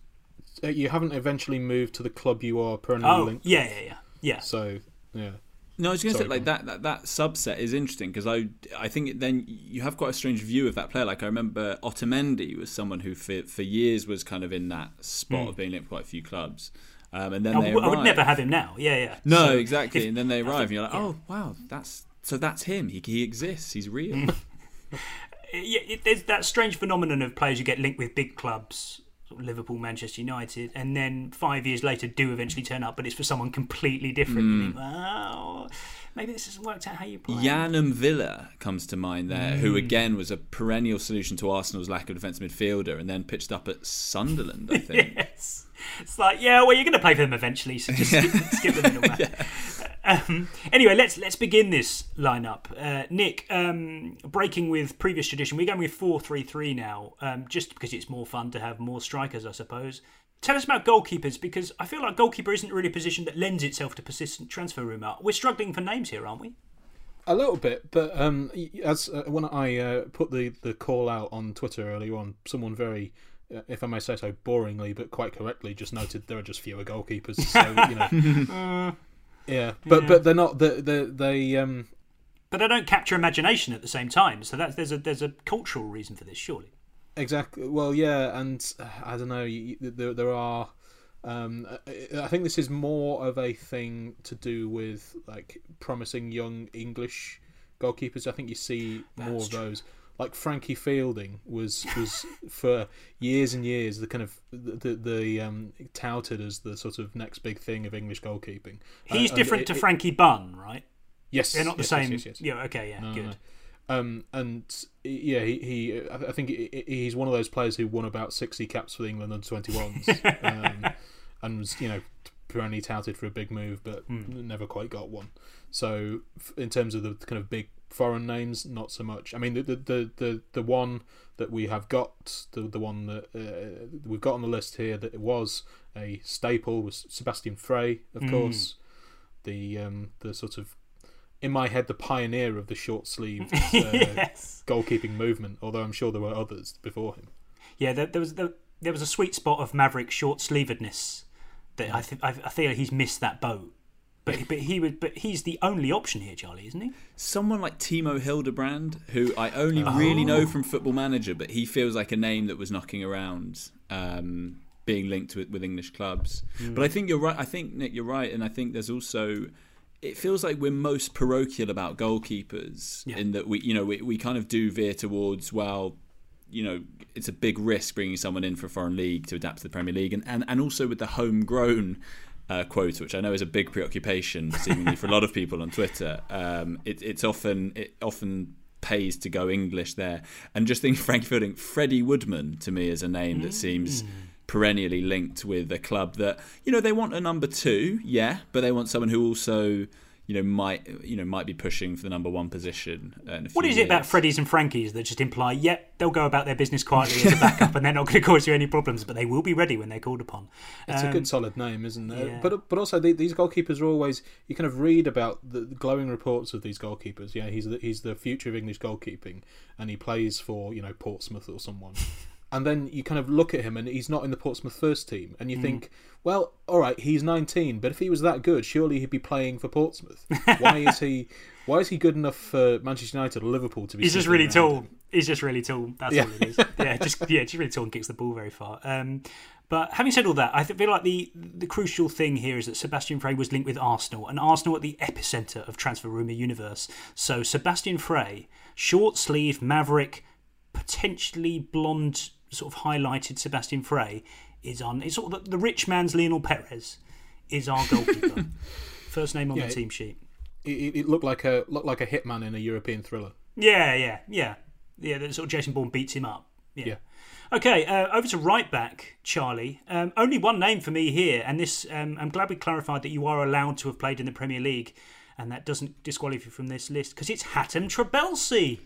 uh, you haven't eventually moved to the club you are permanently oh, linked. Yeah, yeah, yeah, yeah. So yeah. No, I was going to say like that, that that subset is interesting because I I think then you have quite a strange view of that player. Like I remember Otamendi was someone who for for years was kind of in that spot mm. of being linked with quite a few clubs. Um, and then I, they I would never have him now. Yeah, yeah. No, so exactly. If, and then they arrive, and you're like, yeah. oh wow, that's so that's him. He he exists. He's real. *laughs* yeah, it, there's that strange phenomenon of players who get linked with big clubs, sort of Liverpool, Manchester United, and then five years later do eventually turn up, but it's for someone completely different. Mm. Think, oh, maybe this hasn't worked out how you play. Jan M'Vila comes to mind there, mm. who again was a perennial solution to Arsenal's lack of defensive midfielder, and then pitched up at Sunderland, I *laughs* think. yes. It's like, yeah, well, you're going to play for them eventually, so just *laughs* skip, skip the yeah. Um, anyway, let's let's begin this lineup. Uh, Nick, um, breaking with previous tradition, we're going with four three three now, um, just because it's more fun to have more strikers, I suppose. Tell us about goalkeepers because I feel like goalkeeper isn't really a position that lends itself to persistent transfer rumour. We're struggling for names here, aren't we? A little bit, but um, as uh, when I uh, put the, the call out on Twitter earlier on, someone very uh, if I may say so, boringly but quite correctly, just noted there are just fewer goalkeepers. So you know, *laughs* *laughs* yeah, but yeah. but they're not. They they, they um. But they don't capture imagination at the same time. So that's there's a there's a cultural reason for this, surely. Exactly. Well, yeah, and uh, I don't know. You, you- there, there are. Um, I- I think this is more of a thing to do with like promising young English goalkeepers. I think you see more That's of true. those. Like Frankie Fielding was was *laughs* for years and years the kind of the the, the um, touted as the sort of next big thing of English goalkeeping. He's Uh, different it- to it- Frankie Bunn, right? Yes, They're not the yes, same. yes, yes. Yeah. Okay. Yeah. No, good. no. Um, and yeah, he, he I think he- he- he's one of those players who won about sixty caps for the England under twenty ones, *laughs* um, and was you know perennially touted for a big move, but Hmm. never quite got one. So in terms of the kind of big foreign names, not so much. I mean, the the the the, the one that we have got, the the one that uh, we've got on the list here that it was a staple was Sebastian Frey, of Mm. course. The um, the sort of in my head the pioneer of the short sleeve *laughs* uh, Yes. goalkeeping movement. Although I'm sure there were others before him. Yeah, there, there was there, there was a sweet spot of Maverick short sleevedness that I think I, I feel he's missed that boat. But but he would but he's the only option here, Charlie, isn't he? Someone like Timo Hildebrand, who I only really know Oh. from Football Manager, but he feels like a name that was knocking around, um, being linked with, with English clubs. Mm. But I think you're right. I think Nick, you're right, and I think there's also. It feels like we're most parochial about goalkeepers Yeah. in that we, you know, we, we kind of do veer towards well, you know, it's a big risk bringing someone in for a foreign league to adapt to the Premier League, and and, and also with the homegrown uh, quota, which I know is a big preoccupation seemingly for a lot of people on Twitter. Um, it, it's often it often pays to go English there, and just think *laughs* Frankie Fielding, Freddie Woodman to me is a name that seems perennially linked with a club that you know they want a number two, yeah, but they want someone who also you know might you know might be pushing for the number one position. In a What few is it about years. Freddy's and Frankies that just imply, yep, they'll go about their business quietly as a backup and they're not going to cause you any problems, but they will be ready when they're called upon? It's a Um, good solid name, isn't it? yeah. But but also the, these goalkeepers are always you kind of read about the, the glowing reports of these goalkeepers. Yeah, he's the, he's the future of English goalkeeping, and he plays for you know Portsmouth or someone. *laughs* And then you kind of look at him, and he's not in the Portsmouth first team, and you Mm. think, well, all right, he's 19, but if he was that good, surely he'd be playing for Portsmouth. Why is he? *laughs* Why is he good enough for Manchester United or Liverpool to be? He's just really around tall. He's just really tall. That's Yeah. all it is. Yeah, just *laughs* yeah, just really tall and kicks the ball very far. Um, but having said all that, I feel like the the crucial thing here is that Sebastian Frey was linked with Arsenal, and Arsenal at the epicenter of transfer rumor universe. So Sebastian Frey, short sleeve maverick, potentially blonde, sort of highlighted Sebastian Frey is on. It's sort of the, the rich man's Lionel Perez is our goalkeeper. *laughs* First name on Yeah, the team sheet. It, it- it looked like a looked like a hitman in a European thriller. Yeah, yeah, yeah, yeah. That sort of Jason Bourne beats him up. Yeah. Yeah. Okay, uh, over to right back, Charlie. Um, only one name for me here, and this um, I'm glad we clarified that you are allowed to have played in the Premier League, and that doesn't disqualify you from this list because it's Hatem Trabelsi.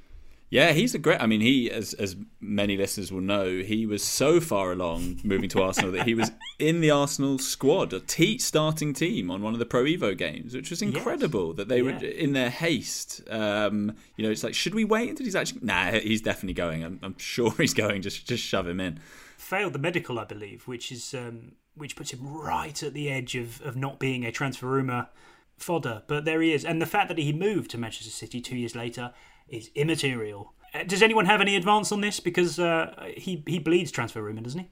Yeah, he's a great. I mean, he, as as many listeners will know, he was so far along moving to Arsenal that he was *laughs* in the Arsenal squad, a T starting team on one of the Pro Evo games, which was incredible. That they were in their haste. Um, you know, it's like, should we wait until he's actually? Nah, he's definitely going. I'm, I'm sure *laughs* he's going. Just just shove him in. Failed the medical, I believe, which is um, which puts him right at the edge of, of not being a transfer rumour fodder. But there he is, and the fact that he moved to Manchester City two years later is immaterial. Uh, does anyone have any advance on this? Because uh, he he bleeds transfer rumour, doesn't he?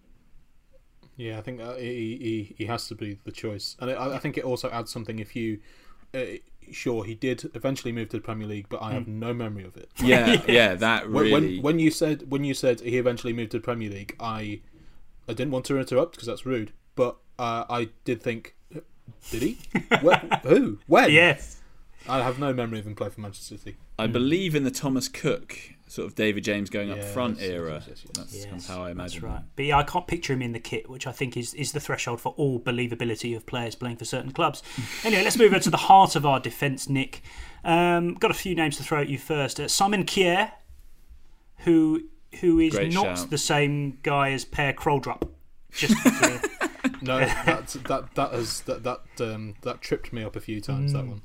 Yeah, I think uh, he, he he has to be the choice, and I, I think it also adds something if you. Uh, sure, he did eventually move to the Premier League, but I have no memory of it. Yeah, *laughs* yeah, that When- really. When, when you said when you said he eventually moved to the Premier League, I I didn't want to interrupt because that's rude, but uh, I did think, did he? *laughs* Where, who? When? Yes. I have no memory of him playing for Manchester City. I believe in the Thomas Cook sort of David James going up front yes, era. yes, yes, yes. That's kind of how I imagine. That's right. him. But yeah, I can't picture him in the kit, which I think is, is the threshold for all believability of players playing for certain clubs. *laughs* anyway, let's move on to the heart of our defence, Nick. Um, got a few names to throw at you first. Uh, Simon Kjaer, who who is Great not shout. the same guy as Per Kroldrup. Just *laughs* No, that that that has that that um, that tripped me up a few times. That one.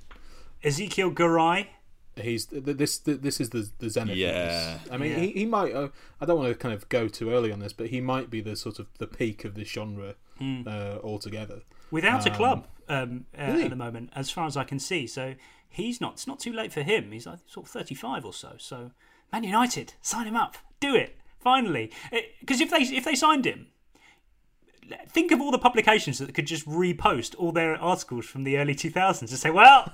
Ezequiel Garay. He's this this is the the zenith. Yeah. I mean, Yeah. he, he might. Uh, I don't want to kind of go too early on this, but he might be the sort of the peak of this genre uh, altogether. without a Um, club um, uh, really? at the moment, as far as I can see. So he's not. It's not too late for him. He's like sort of thirty-five or so. So Man United, sign him up. Do it. Finally, because if they if they signed him, think of all the publications that could just repost all their articles from the early 2000s and say, "Well,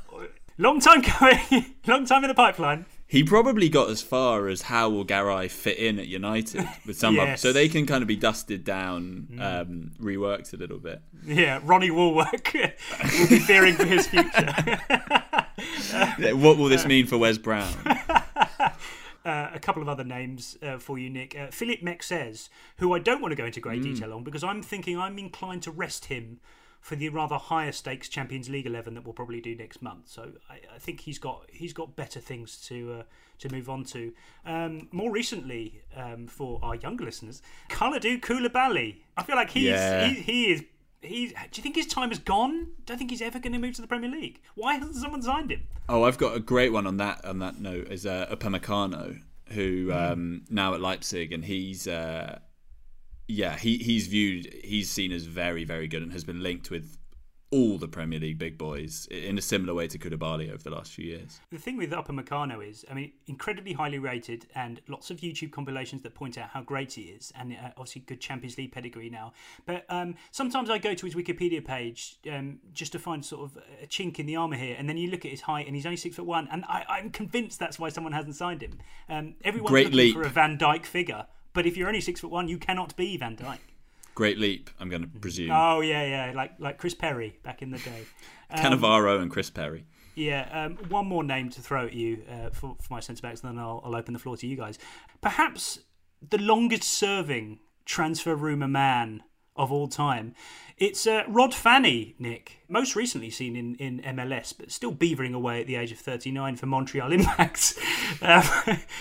long time coming, *laughs* long time in the pipeline." He probably got as far as how will Garay fit in at United *laughs* with some, Yes. so they can kind of be dusted down, um, reworked a little bit. Yeah, Ronnie Woolwork *laughs* will be fearing for his future. what will this mean for Wes Brown? Uh, a couple of other names uh, for you, Nick. Uh, Philippe Mexes, who I don't want to go into great detail on because I'm thinking I'm inclined to rest him for the rather higher stakes Champions League eleven that we'll probably do next month. So I, I think he's got he's got better things to uh, to move on to. Um, more recently, um, for our younger listeners, Kalidou Koulibaly. I feel like he's Yeah. he, he is. He's, do you think his time is gone? Don't think he's ever going to move to the Premier League. Why hasn't someone signed him? Oh, I've got a great one on that. On that note, is uh, Upamecano, who um, now at Leipzig, and he's uh, yeah, he he's viewed, he's seen as very very good, and has been linked with all the Premier League big boys in a similar way to Koulibaly over the last few years. The thing with Upamecano is, I mean, incredibly highly rated, and lots of YouTube compilations that point out how great he is, and uh, obviously good Champions League pedigree now. But um, sometimes I go to his Wikipedia page um, just to find sort of a chink in the armour here, and then you look at his height, and he's only six foot one, and I, I'm convinced that's why someone hasn't signed him. Um, everyone's Great looking leap. for a Van Dijk figure, but if you're only six foot one, you cannot be Van Dijk. Great leap, I'm going to presume. Oh yeah, yeah, like like Chris Perry back in the day. *laughs* Um, Cannavaro and Chris Perry. Yeah, um, one more name to throw at you uh, for, for my centre backs, and then I'll, I'll open the floor to you guys. Perhaps the longest serving transfer rumour man of all time. It's uh, Rod Fanni, Nick. Most recently seen in, in MLS, but still beavering away at the age of 39 for Montreal Impact. *laughs* um,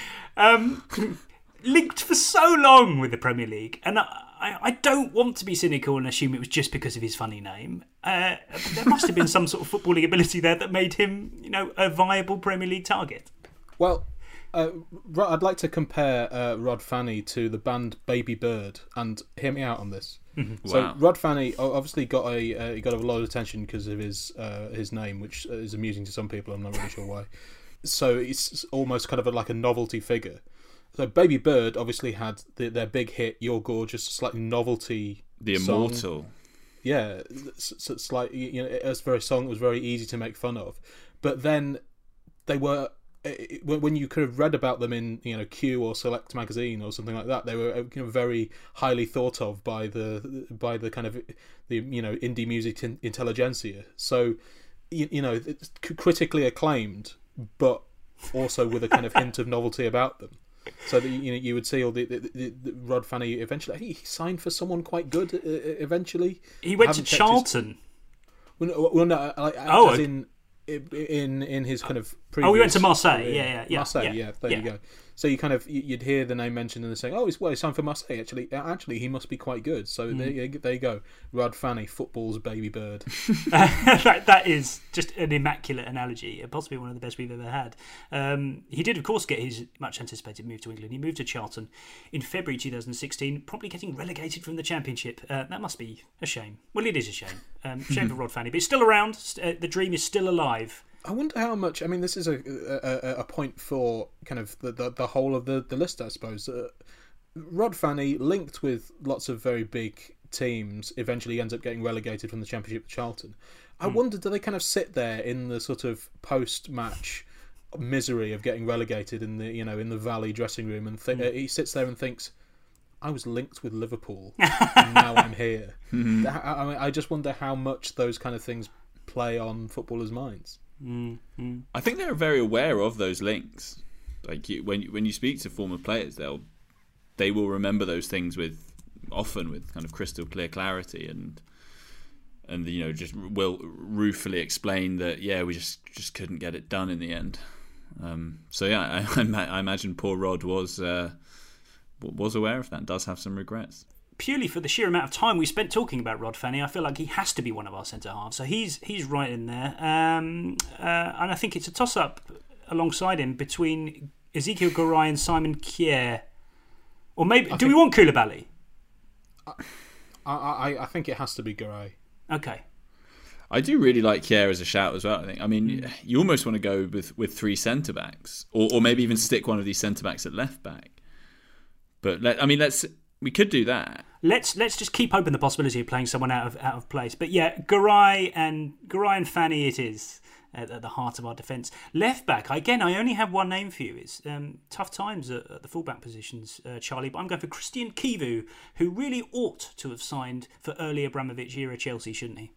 *laughs* um, linked for so long with the Premier League, and I, I, I don't want to be cynical and assume it was just because of his funny name. Uh, there must have been some sort of footballing ability there that made him, you know, a viable Premier League target. Well, uh, I'd like to compare uh, Rod Fanni to the band Babybird, and hear me out on this. So Wow. Rod Fanni obviously got a uh, he got a lot of attention because of his uh, his name, which is amusing to some people. I'm not really sure why. So it's almost kind of a, like a novelty figure. So Babybird obviously had the, their big hit "You're Gorgeous," slightly novelty. The song. Immortal. Yeah, it's, it's- like you know, it's very song that was very easy to make fun of, but then they were when you could have read about them in you know Q or Select magazine or something like that, they were uh, you know, very highly thought of by the by the kind of the you know indie music intelligentsia. So you, you know critically acclaimed, but also with a kind of hint of novelty about them. So that you know you would see all the, the, the, the Rod Fanni eventually he signed for someone quite good uh, uh, eventually. He went to haven't his- Charlton. well, no, well, no like, Oh, as in in in his kind of Oh, we went to Marseille. career. Yeah, yeah, yeah, Marseille. yeah, Yeah, there yeah. you go. So you kind of you- you'd hear the name mentioned and they're saying, "Oh, he's well, he's signed for Marseille." Actually, actually, he must be quite good. So Mm. there, you, there you go, Rod Fanni, football's baby bird. *laughs* that, that is just an immaculate analogy, and possibly one of the best we've ever had. Um, he did, of course, get his much anticipated move to England. He moved to Charlton in February 2016, promptly getting relegated from the Championship. Uh, that must be a shame. Well, it is a shame. Um, shame *laughs* for Rod Fanni, but he's still around. Uh, the dream is still alive. I wonder how much. I mean, this is a a, a- point for kind of the, the, the whole of the, the list, I suppose. Uh, Rod Fanni, linked with lots of very big teams, eventually ends up getting relegated from the Championship to Charlton. I wonder, do they kind of sit there in the sort of post-match misery of getting relegated in the you know in the Valley dressing room, and th- uh, he sits there and thinks, "I was linked with Liverpool, *laughs* and now I'm here." I, I, mean, I just wonder how much those kind of things play on footballers' minds. I think they're very aware of those links. Like you, when you, when you speak to former players, they'll they will remember those things with often with kind of crystal clear clarity and and you know just will ruefully explain that yeah we just just couldn't get it done in the end. Um, so yeah, I, *laughs* I, I imagine poor Rod was uh, was aware of that. Does have some regrets. Purely for the sheer amount of time we spent talking about Rod Fanni, I feel like he has to be one of our centre halves. So he's he's right in there, um, uh, and I think it's a toss up alongside him between Ezequiel Garay and Simon Kjaer, or maybe do we want Koulibaly? I, I, I think it has to be Garay. Okay, I do really like Kjaer as a shout as well. I think. I mean, you almost want to go with with three centre backs, or or maybe even stick one of these centre backs at left back. But let, I mean, let's we could do that. Let's let's just keep open the possibility of playing someone out of out of place. But yeah, Garay and Garay and Fanni it is at, at the heart of our defence. Left back again. I only have one name for you. It's um, tough times at, at the fullback positions, uh, Charlie. But I'm going for Cristian Chivu, who really ought to have signed for early Abramovich era Chelsea, shouldn't he?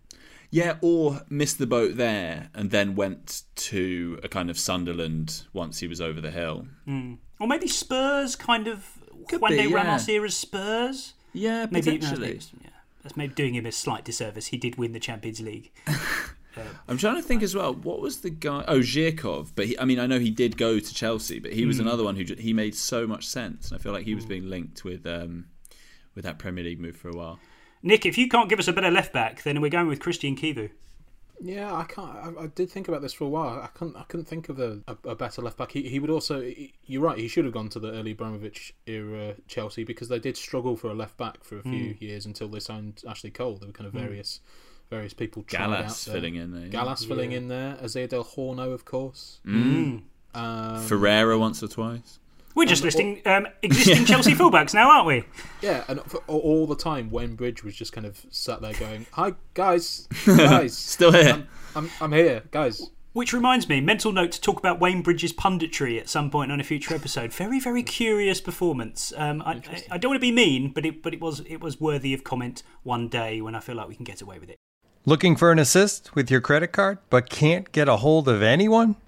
Yeah, or missed the boat there and then went to a kind of Sunderland once he was over the hill. Mm. Or maybe Spurs, kind of Could when be, they yeah. Ramos era Spurs. Yeah, maybe potentially. Maybe, yeah, that's maybe doing him a slight disservice. He did win the Champions League. *laughs* I'm trying to think as well. What was the guy? Oh, Zhirkov. But he, I mean, I know he did go to Chelsea, but he was Mm. another one who he made so much sense, and I feel like he was being linked with um, with that Premier League move for a while. Nick, if you can't give us a better left back, then we're going with Cristian Chivu. Yeah, I can't. I, I did think about this for a while. I couldn't. I couldn't think of a, a, a better left back. He, he would also. he- you're right. He should have gone to the early Abramovich era Chelsea because they did struggle for a left back for a few Mm. years until they signed Ashley Cole. There were kind of Mm. various various people Gallas out there. filling in there, yeah. Gallas filling in there. Asier Del Horno, of course. Mm. Um, Ferreira once or twice. We're just And- listing um, existing *laughs* Chelsea fullbacks now, aren't we? Yeah, and for, all the time, Wayne Bridge was just kind of sat there going, "Hi guys, *laughs* guys, Still here. I'm, I'm, I'm here, guys." Which reminds me, mental note to talk about Wayne Bridges' punditry at some point on a future episode. Very, very curious performance. Um, I, I, I don't want to be mean, but it, but it was it was worthy of comment one day when I feel like we can get away with it. Looking for an assist with your credit card, but can't get a hold of anyone?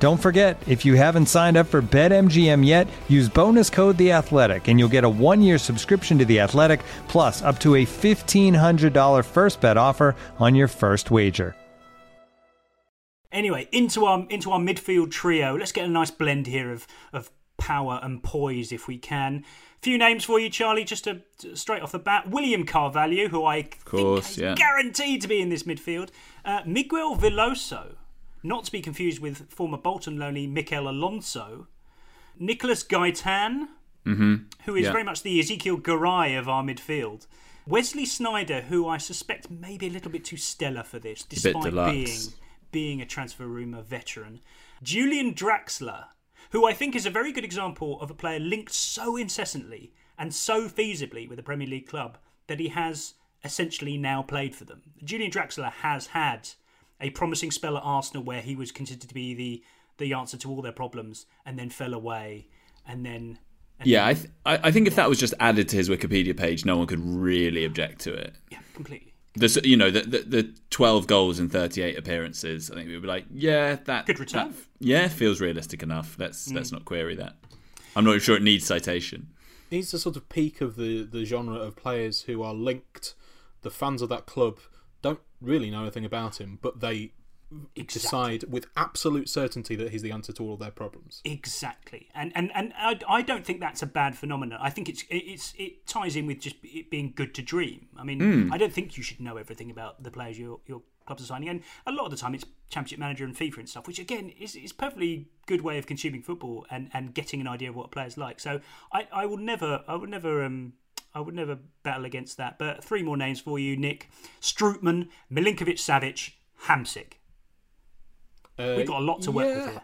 Don't forget, if you haven't signed up for BetMGM yet, use bonus code The Athletic, and you'll get a one-year subscription to The Athletic, plus up to a fifteen hundred dollar first bet offer on your first wager. Anyway, into our into our midfield trio. Let's get a nice blend here of of power and poise, if we can. Few names for you, Charlie, just to, to- straight off the bat. William Carvalho, who I think course, is yeah. guaranteed to be in this midfield. Uh, Miguel Veloso, not to be confused with former Bolton loanee Mikel Alonso. Nicolas Gaitan, Mhm. who is Yeah. very much the Ezequiel Garay of our midfield. Wesley Sneijder, who I suspect may be a little bit too stellar for this, despite being being a transfer rumour veteran. Julian Draxler, who I think is a very good example of a player linked so incessantly and so feasibly with a Premier League club that he has essentially now played for them. Julian Draxler has had a promising spell at Arsenal where he was considered to be the the answer to all their problems and then fell away and then and Yeah, I, th- I I think if that was just added to his Wikipedia page, no one could really object to it. Yeah, completely. The you know the, the the twelve goals and thirty eight appearances. I think we would be like, yeah, that Good return. that- yeah, feels realistic enough. Let's Mm. let's not query that. I'm not sure it needs citation. He's the sort of peak of the, the genre of players who are linked. The fans of that club don't really know anything about him, but they decide with absolute certainty that he's the answer to all their problems. Exactly, and and and I, I don't think that's a bad phenomenon. I think it's it's it ties in with just it being good to dream. I mean, Mm. I don't think you should know everything about the players your your clubs are signing, and a lot of the time it's Championship Manager and FIFA and stuff, which again is is perfectly good way of consuming football and and getting an idea of what a players like. So I I will never I would never um. I would never battle against that. But three more names for you, Nick. Strootman, Milinkovic Savic, Hamsik. Uh, We've got a lot to work with yeah, here.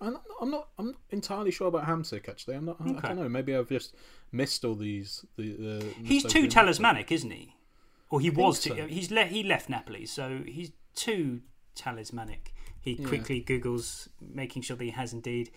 I'm not, I'm not. I'm not entirely sure about Hamsik. Actually, I'm not. I Okay. don't know. Maybe I've just missed all these. The, the He's too talismanic, isn't he? Or he I was. so. Too, he's le- he left Napoli, so he's too talismanic. He Yeah. quickly googles, making sure that he has indeed.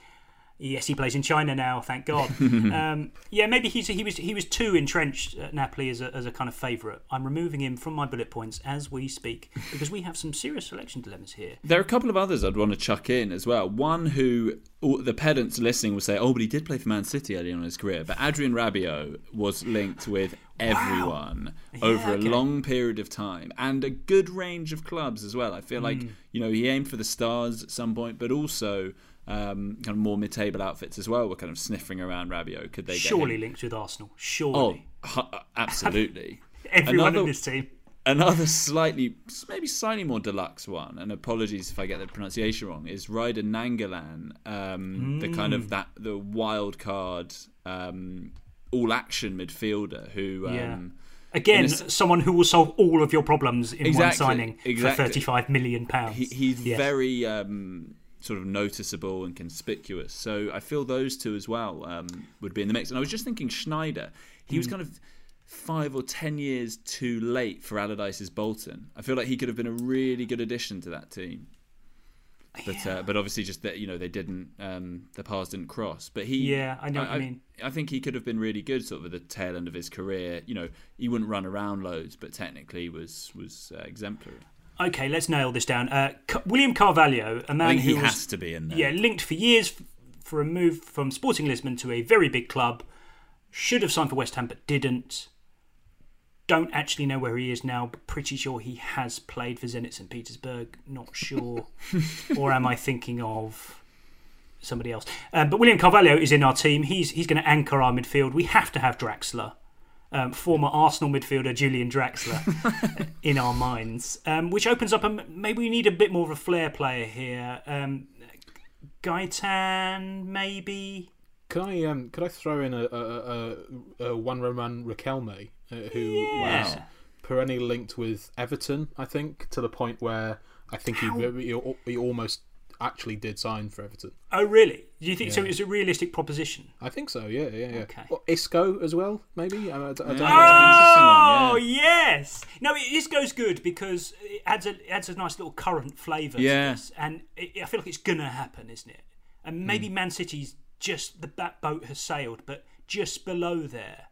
Yes, he plays in China now. Thank God. *laughs* um, yeah, maybe he's he was he was too entrenched at Napoli as a, as a kind of favourite. I'm removing him from my bullet points as we speak because we have some serious selection dilemmas here. There are a couple of others I'd want to chuck in as well. One who the pedants listening will say, "Oh, but he did play for Man City early on in his career." But Adrien Rabiot was linked with everyone over okay. a long period of time and a good range of clubs as well. I feel like Mm. you know he aimed for the stars at some point, but also. Um, kind of more mid-table outfits as well were kind of sniffing around Rabiot. Could they get Surely linked with Arsenal. Oh, Surely. hu- absolutely. *laughs* Everyone Another- in this team. Another slightly, maybe slightly more deluxe one, and apologies if I get the pronunciation wrong, is Radja Nainggolan, um, the kind of Mm. that the wild card, um, all action midfielder who, um, Yeah. Again, a- someone who will solve all of your problems in one signing exactly. for thirty-five million pounds. he, he's Yes. very um, sort of noticeable and conspicuous. So I feel those two as well um, would be in the mix. And I was just thinking Sneijder, he was Mm. kind of five or ten years too late for Allardyce's Bolton. I feel like he could have been a really good addition to that team. But uh, but obviously just that you know they didn't um, the paths didn't cross. But he Yeah, I know what you mean. I think he could have been really good sort of at the tail end of his career. You know he wouldn't run around loads, but technically was was uh, exemplary. Okay, let's nail this down. Uh, William Carvalho, a man think he who has to be in there. Yeah, linked for years for a move from Sporting Lisbon to a very big club. Should have signed for West Ham, but didn't. Don't actually know where he is now, but pretty sure he has played for Zenit St. Petersburg. Not sure. *laughs* or am I thinking of somebody else? Um, but William Carvalho is in our team. He's he's going to anchor our midfield. We have to have Draxler, um, former Arsenal midfielder Julian Draxler, *laughs* in our minds, um, which opens up. A, maybe we need a bit more of a flair player here. Um, Gaitan, maybe. Could I um could I throw in a a, a, a one Roman Riquelme uh, who Yeah. was perennially linked with Everton? I think to the point where I think he, he he almost actually did sign for Everton. Oh, really? Do you think so? Yeah. It was a realistic proposition. I think so. Yeah, yeah, yeah. Okay. Or Isco as well, maybe. I, I, I don't know. Oh yes, no, it, this goes good because it adds a it adds a nice little current flavour Yeah. and it, I feel like it's gonna happen, isn't it? And maybe hmm. Man City's just the that boat has sailed, but just below there.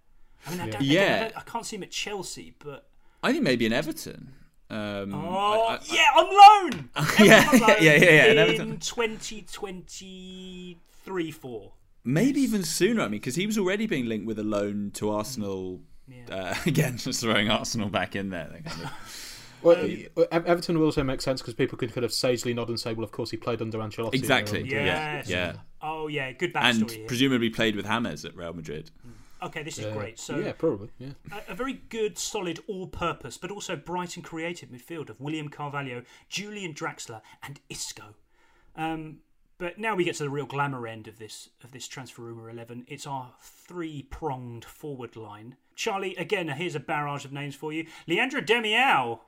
I mean, I, don't, Yeah. I, don't- I can't see him at Chelsea, but I think maybe in Everton. Um, oh I- I- yeah, on loan. *laughs* Yeah, on loan yeah, yeah, yeah, in In twenty twenty three four. Maybe even sooner. I mean, because he was already being linked with a loan to Arsenal. Uh, *laughs* again, just throwing Arsenal back in there. Kind of. *laughs* Well, E- Everton will also make sense because people could kind of sagely nod and say, "Well, of course he played under Ancelotti." Exactly. Um, Yeah. Yes. Yeah. Oh yeah, good and backstory. here. presumably played with James at Real Madrid. Okay, this is Uh, great. So yeah, probably. Yeah. a, a very good, solid, all-purpose, but also bright and creative midfield of William Carvalho, Julian Draxler, and Isco. Um, but now we get to the real glamour end of this of this transfer rumor eleven. It's our three-pronged forward line. Charlie, again, here's a barrage of names for you. Leandro Damiao.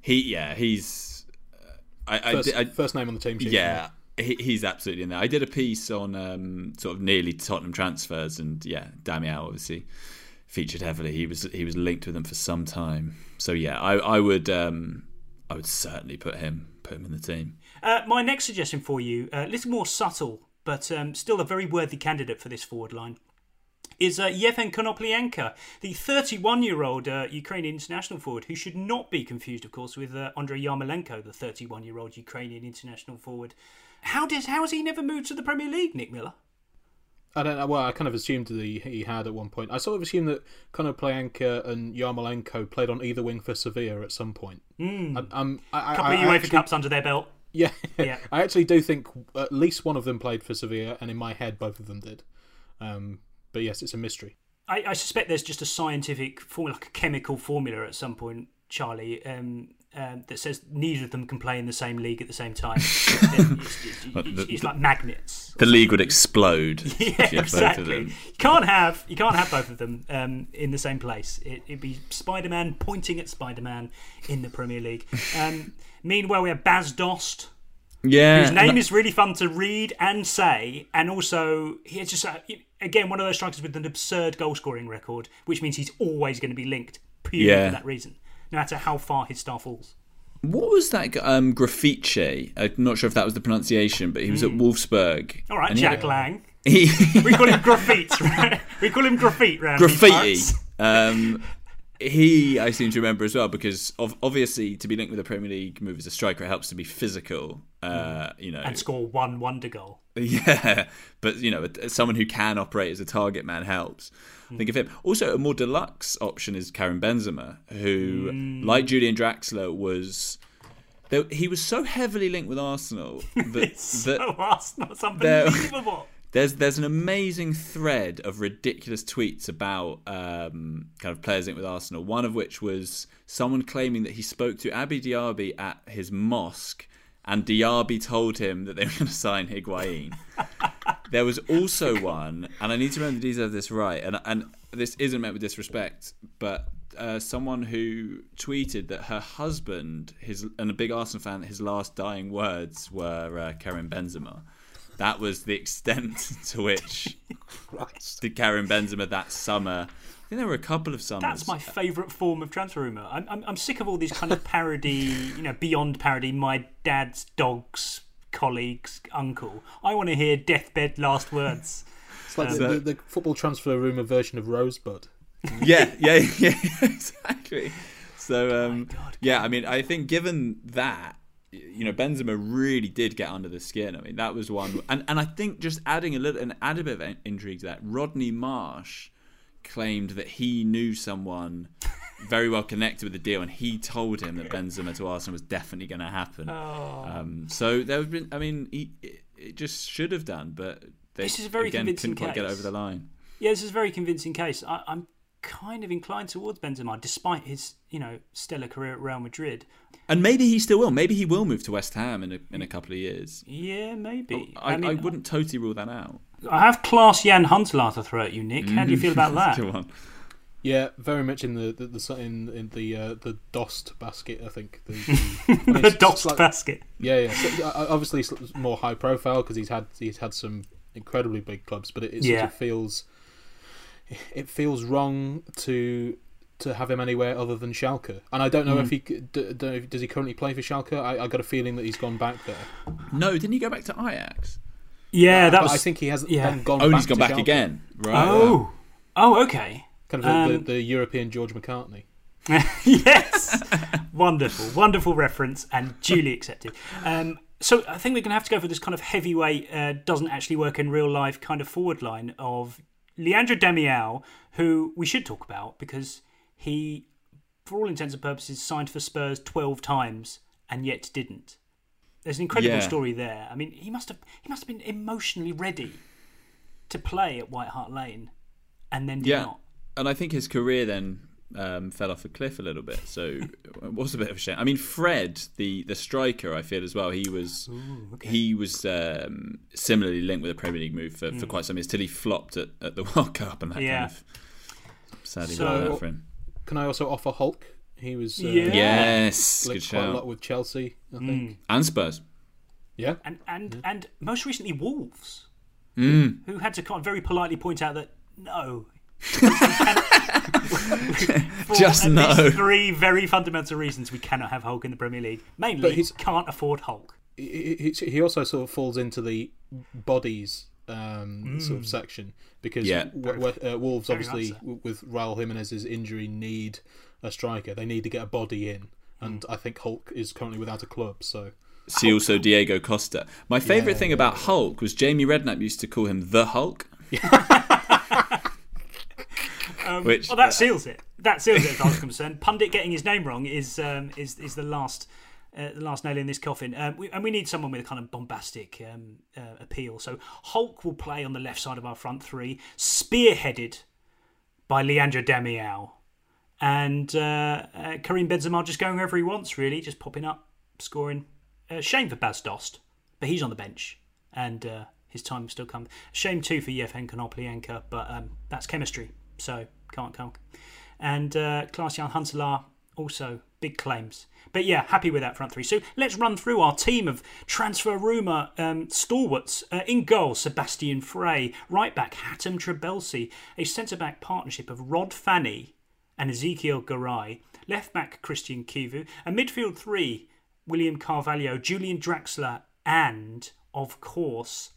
He, yeah, he's. Uh, I, I, First, di- I, first name on the team sheet. yeah, he, he's absolutely in there. I did a piece on um, sort of nearly Tottenham transfers, and yeah, Damiao obviously featured heavily. He was he was linked with them for some time. So yeah, I, I would um, I would certainly put him put him in the team. Uh, my next suggestion for you, uh, a little more subtle, but um, still a very worthy candidate for this forward line, is uh, Yevhen Konoplyanka, the 31 year old uh, Ukrainian international forward, who should not be confused, of course, with uh, Andrei Yarmolenko, the 31 year old Ukrainian international forward. How, does, how has he never moved to the Premier League, Nick Miller? I don't know. Well, I kind of assumed that he, he had at one point. I sort of assumed that Konoplyanka and Yarmolenko played on either wing for Sevilla at some point. Mm. I, I'm, couple I, of I UEFA actually- Cups under their belt. Yeah, Yeah. *laughs* I actually do think at least one of them played for Sevilla, and in my head, both of them did. Um, but yes, it's a mystery. I, I suspect there's just a scientific formula, like a chemical formula at some point, Charlie, um, um, that says neither of them can play in the same league at the same time. *laughs* it's, it's- it's- the- it's like magnets. The league would explode. Yeah, *laughs* if you had both of exactly. them. You can't have you can't have both of them um, in the same place. It, it'd be Spider-Man pointing at Spider-Man in the Premier League. Um, *laughs* meanwhile, we have Bas Dost, Yeah. whose name and- is really fun to read and say, and also he's just uh, again one of those strikers with an absurd goal scoring record, which means he's always going to be linked purely Yeah. for that reason, no matter how far his star falls. What was that? Um, Grafite. I'm not sure if that was the pronunciation, but he was at Wolfsburg. Hmm. All right, and he had- Jack Lang. He, *laughs* we call him graffiti, right? We call him graffiti round graffiti. Um, he, I seem to remember as well, because of, obviously to be linked with the Premier League move as a striker, it helps to be physical. Uh, you know, and score one wonder goal. *laughs* Yeah, but you know, someone who can operate as a target man helps. Think of him. Also, a more deluxe option is Karim Benzema, who, Mm. like Julian Draxler, was he was so heavily linked with Arsenal *laughs* that, It's that so Arsenal, it's unbelievable. There's there's an amazing thread of ridiculous tweets about um, kind of players linked with Arsenal. One of which was someone claiming that he spoke to Abou Diaby at his mosque, and Diaby told him that they were going to sign Higuain. *laughs* there was also one, and I need to remember the details of this right, and and this isn't meant with disrespect, but. Uh, someone who tweeted that her husband, his and a big Arsenal fan, his last dying words were uh, Karim Benzema. That was the extent *laughs* to which the Karim Benzema that summer. I think there were a couple of summers. That's my favourite form of transfer rumour. I'm, I'm, I'm sick of all these kind of parody, *laughs* you know, beyond parody. My dad's dog's colleague's uncle. I want to hear deathbed last words. It's like Um, the, the, the football transfer rumor version of Rosebud. yeah, yeah, *laughs* yeah, exactly. So, um, yeah, I mean, I think given that, you know, Benzema really did get under the skin. I mean, that was one, and and I think just adding a little, and add a bit of intrigue to that. Rodney Marsh claimed that he knew someone very well connected with the deal, and he told him that Benzema to Arsenal was definitely going to happen. Oh. Um, so there have been, I mean, he, it, it just should have done, but they This is a very again convincing couldn't quite get case. over the line. Yeah, this is a very convincing case. I, I'm kind of inclined towards Benzema, despite his, you know, stellar career at Real Madrid. And maybe he still will. Maybe he will move to West Ham in a, in a couple of years. Yeah, maybe. I, I, mean, wouldn't totally rule that out. I have Klaas-Jan Huntelaar to throw at you, Nick. How do you feel about *laughs* that? Go on. Yeah, very much in the the, the in in the uh, the Dost basket. I think the, *laughs* the, I mean, The Dost slight- basket. Yeah, yeah. So, uh, obviously, it's more high profile because he's had he's had some incredibly big clubs, but it, it sort Yeah. of feels it feels wrong to to have him anywhere other than Schalke. And I don't know Mm. if he c- d- d- does he currently play for Schalke. I, I got a feeling that he's gone back there. No, didn't he go back to Ajax? Yeah, that But was. I think he hasn't yeah. then gone. Oh, back he's gone to back Schalke. again. Right. Oh, oh, okay. Kind of the, Um, the, the European George McCartney. *laughs* yes, wonderful, wonderful reference and duly accepted. Um, so I think we're going to have to go for this kind of heavyweight, uh, doesn't actually work in real life kind of forward line of Leandro Damiao, who we should talk about because he, for all intents and purposes, signed for Spurs twelve times and yet didn't. There's an incredible Yeah. story there. I mean, he must have he must have been emotionally ready to play at White Hart Lane, and then did Yeah. not. And I think his career then um, fell off a cliff a little bit. So it was a bit of a shame. I mean, Fred, the the striker, I feel as well. He was he was um, similarly linked with a Premier League move for, for Mm. quite some years till he flopped at, at the *laughs* World Cup, and that Yeah. kind of sadly So- went out for him. Can I also offer Hulk? He was uh, Yeah. Yes, linked good quite a lot with Chelsea. I think. And Spurs. Yeah, and and and most recently Wolves, Mm. who had to kind of very politely point out that no. For *laughs* Just at no. three very fundamental reasons we cannot have Hulk in the Premier League. Mainly, But he's- can't afford Hulk. he, he he also sort of falls into the bodies um, sort of Mm. section because Yeah. w- w- uh, Wolves Very obviously much so. w- with Raul Jimenez's injury need a striker. They need to get a body in, and I think Hulk is currently without a club. So See also Diego Costa. My favourite Yeah, thing yeah, about Hulk was Jamie Redknapp used to call him the Hulk. *laughs* Um, Which- well, that seals it. That seals it, as far as I'm *laughs* concerned. Pundit getting his name wrong is um, is is the last uh, the last nail in this coffin. Um, we, and we need someone with a kind of bombastic um, uh, appeal. So Hulk will play on the left side of our front three, spearheaded by Leandro Damiao, and uh, uh, Karim Benzema just going wherever he wants, really, just popping up, scoring. Uh, shame for Bas Dost, but he's on the bench, and uh, his time still comes. Shame too for Yevhen Konoplyanka, but um, that's chemistry, so can't can't. And uh, Klaas-Jan Huntelaar also big claims. But yeah, happy with that front three. So let's run through our team of transfer rumour um, stalwarts. Uh, in goal, Sébastien Frey. Right back, Hatem Trebelsi. A centre back partnership of Rod Fanni and Ezequiel Garay. Left back, Cristian Chivu. A midfield three, William Carvalho, Julian Draxler, and, of course,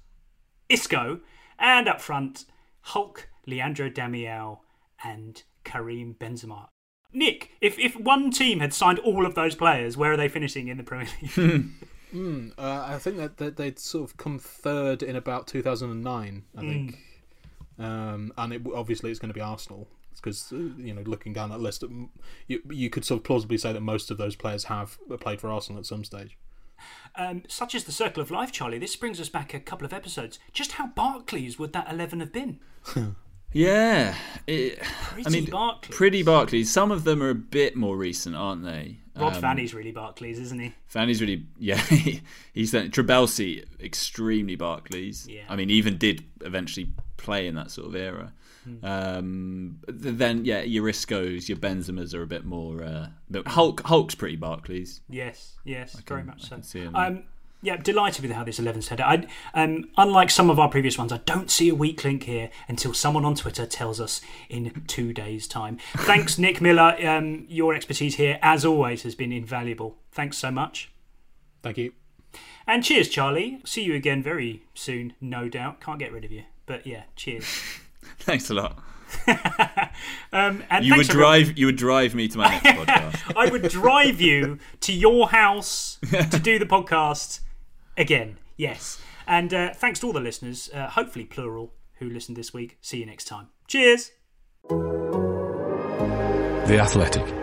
Isco. And up front, Hulk, Leandro Damiao, and Karim Benzema. Nick, if, if one team had signed all of those players, where are they finishing in the Premier League? Mm, *laughs* uh, I think that, that they'd sort of come third in about 2009. I Mm. think, um, and it, obviously it's going to be Arsenal because you know looking down that list, you you could sort of plausibly say that most of those players have played for Arsenal at some stage. um, such is the circle of life, Charlie. This brings us back a couple of episodes. Just how Barclays would that 11 have been? *laughs* Yeah, it, Pretty I mean, Barclays. pretty Barclays. Some of them are a bit more recent, aren't they? Rod Um, Fanni's really Barclays, isn't he? Fanni's really, *laughs* yeah. he's done Trebelsi, extremely Barclays. Yeah. I mean, even did eventually play in that sort of era. Hmm. Um, then, yeah, your Iscos, your Benzemas are a bit more. Uh, Hulk, Hulk's pretty Barclays. Yes, yes, very much so. can see him. Um, yeah, delighted with how this 11's turned out. I, um, unlike some of our previous ones, I don't see a weak link here until someone on Twitter tells us in two days' time. Thanks, *laughs* Nick Miller. Um, your expertise here, as always, has been invaluable. Thanks so much. Thank you. And cheers, Charlie. See you again very soon, no doubt. Can't get rid of you. But yeah, cheers. *laughs* Thanks a lot. *laughs* Um, and You would thanks everyone- drive. You would drive me to my next podcast. I would drive you to your house to do the podcast again. Yes. And uh, thanks to all the listeners, uh, hopefully plural, who listened this week. See you next time. Cheers. The Athletic.